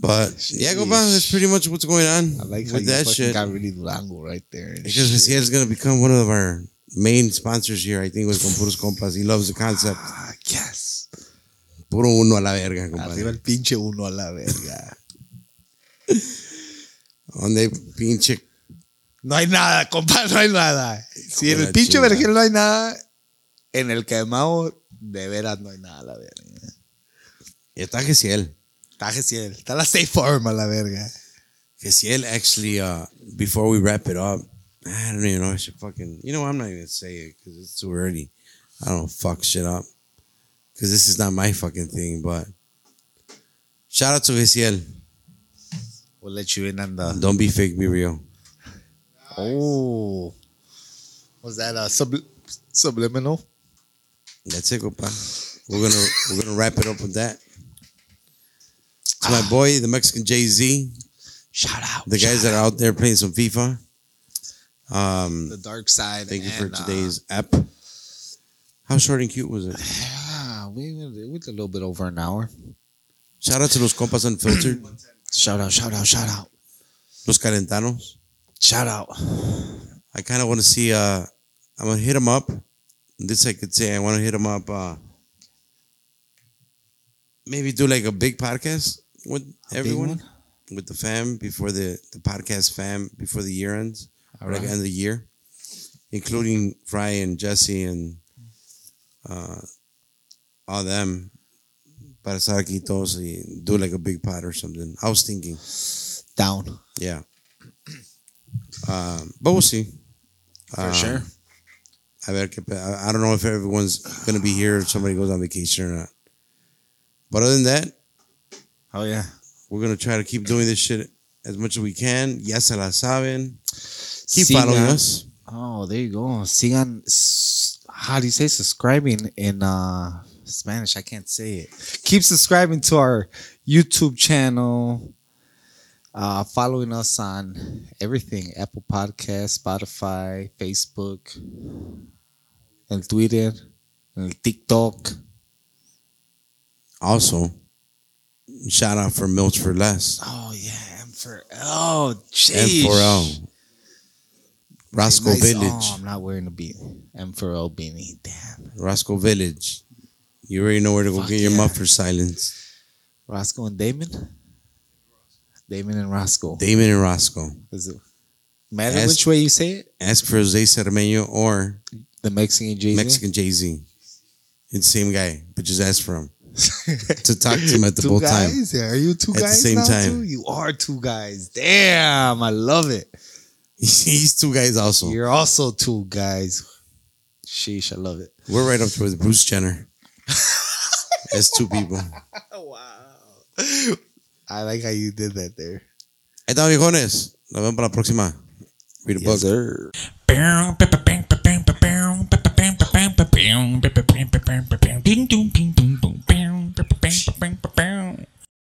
But yeah, compa, that's pretty much what's going on I like how with you that fucking shit. got really Durango right there. Because shit. Jaciel is going to become one of our main sponsors here, I think, with Con Puros Compas. He loves the concept. Ah, yes. Puro uno a la verga, Arriba compadre. el pinche uno a la verga. Donde pinche. No hay nada, compa, no hay nada. Si en el pinche vergel no hay nada, en el quemado, de veras no hay nada, la verga. Está Jaciel. Está Gesiel, está la safe farm a la verga. Jaciel actually, uh, before we wrap it up, I don't even know. I should fucking. You know, what? I'm not even to say it because it's too early. I don't fuck shit up. Because this is not my fucking thing, but. Shout out to Jaciel. We'll let you in on the. Don't be fake, be real. Oh. Was that a sub, subliminal? That's it, compa. We're gonna we're gonna wrap it up with that. To my boy, the Mexican Jay Z, Shout out. the guys that are out there playing some FIFA. Um, The dark side. thank you for and, uh, today's app. How short and cute was it? Yeah, we we went a little bit over an hour. Shout out to los compas unfiltered, Shout out, shout out, shout out. los calentanos. Shout out. I kind of want to see. Uh, I'm gonna hit them up. This I could say. I want to hit them up. Uh, maybe do like a big podcast with everyone, with the fam before the the podcast fam before the year ends, or like end of the year, including Fry and Jesse and uh, all them. Para estar aquí todos y do like a big pot or something. I was thinking, Down. yeah. Um, but we'll see. For Um, sure. I, ver que, I I don't know if everyone's gonna be here if somebody goes on vacation or not. But other than that, Oh, yeah. we're gonna try to keep doing this shit as much as we can. Ya se la saben. Keep Sigan- following us. Oh, there you go. Sigan, how do you say subscribing in uh Spanish? I can't say it. Keep subscribing to our YouTube channel. Uh, following us on everything Apple Podcast, Spotify, Facebook, and Twitter, and TikTok. Also, shout out for Mufflers for Less. Oh, yeah. M for Oh, M for L. Roscoe Nice. Oh, Village. Oh, I'm not wearing a beanie. M for L beanie. Damn. Roscoe Village. You already know where to go Fuck get your yeah. muffler silence. Roscoe and Damen? Damen and Roscoe. Damen and Roscoe. Is it? Matter Ask- which way you say it. Ask for Jose Cermeño or The Mexican Jay Z. Mexican Jay Z. It's the same guy, but just ask for him to talk to him at the two both time. Yeah, are you two At the same now time. too? You are two guys. Damn, I love it. He's two guys also. You're also two guys. Sheesh, I love it. We're right up there with Bruce Jenner. As two people. wow. I like how you did that there. Ahí estamos, viejones. Nos vemos para la próxima. Read a book. sir. Pim, pim, pim, pim.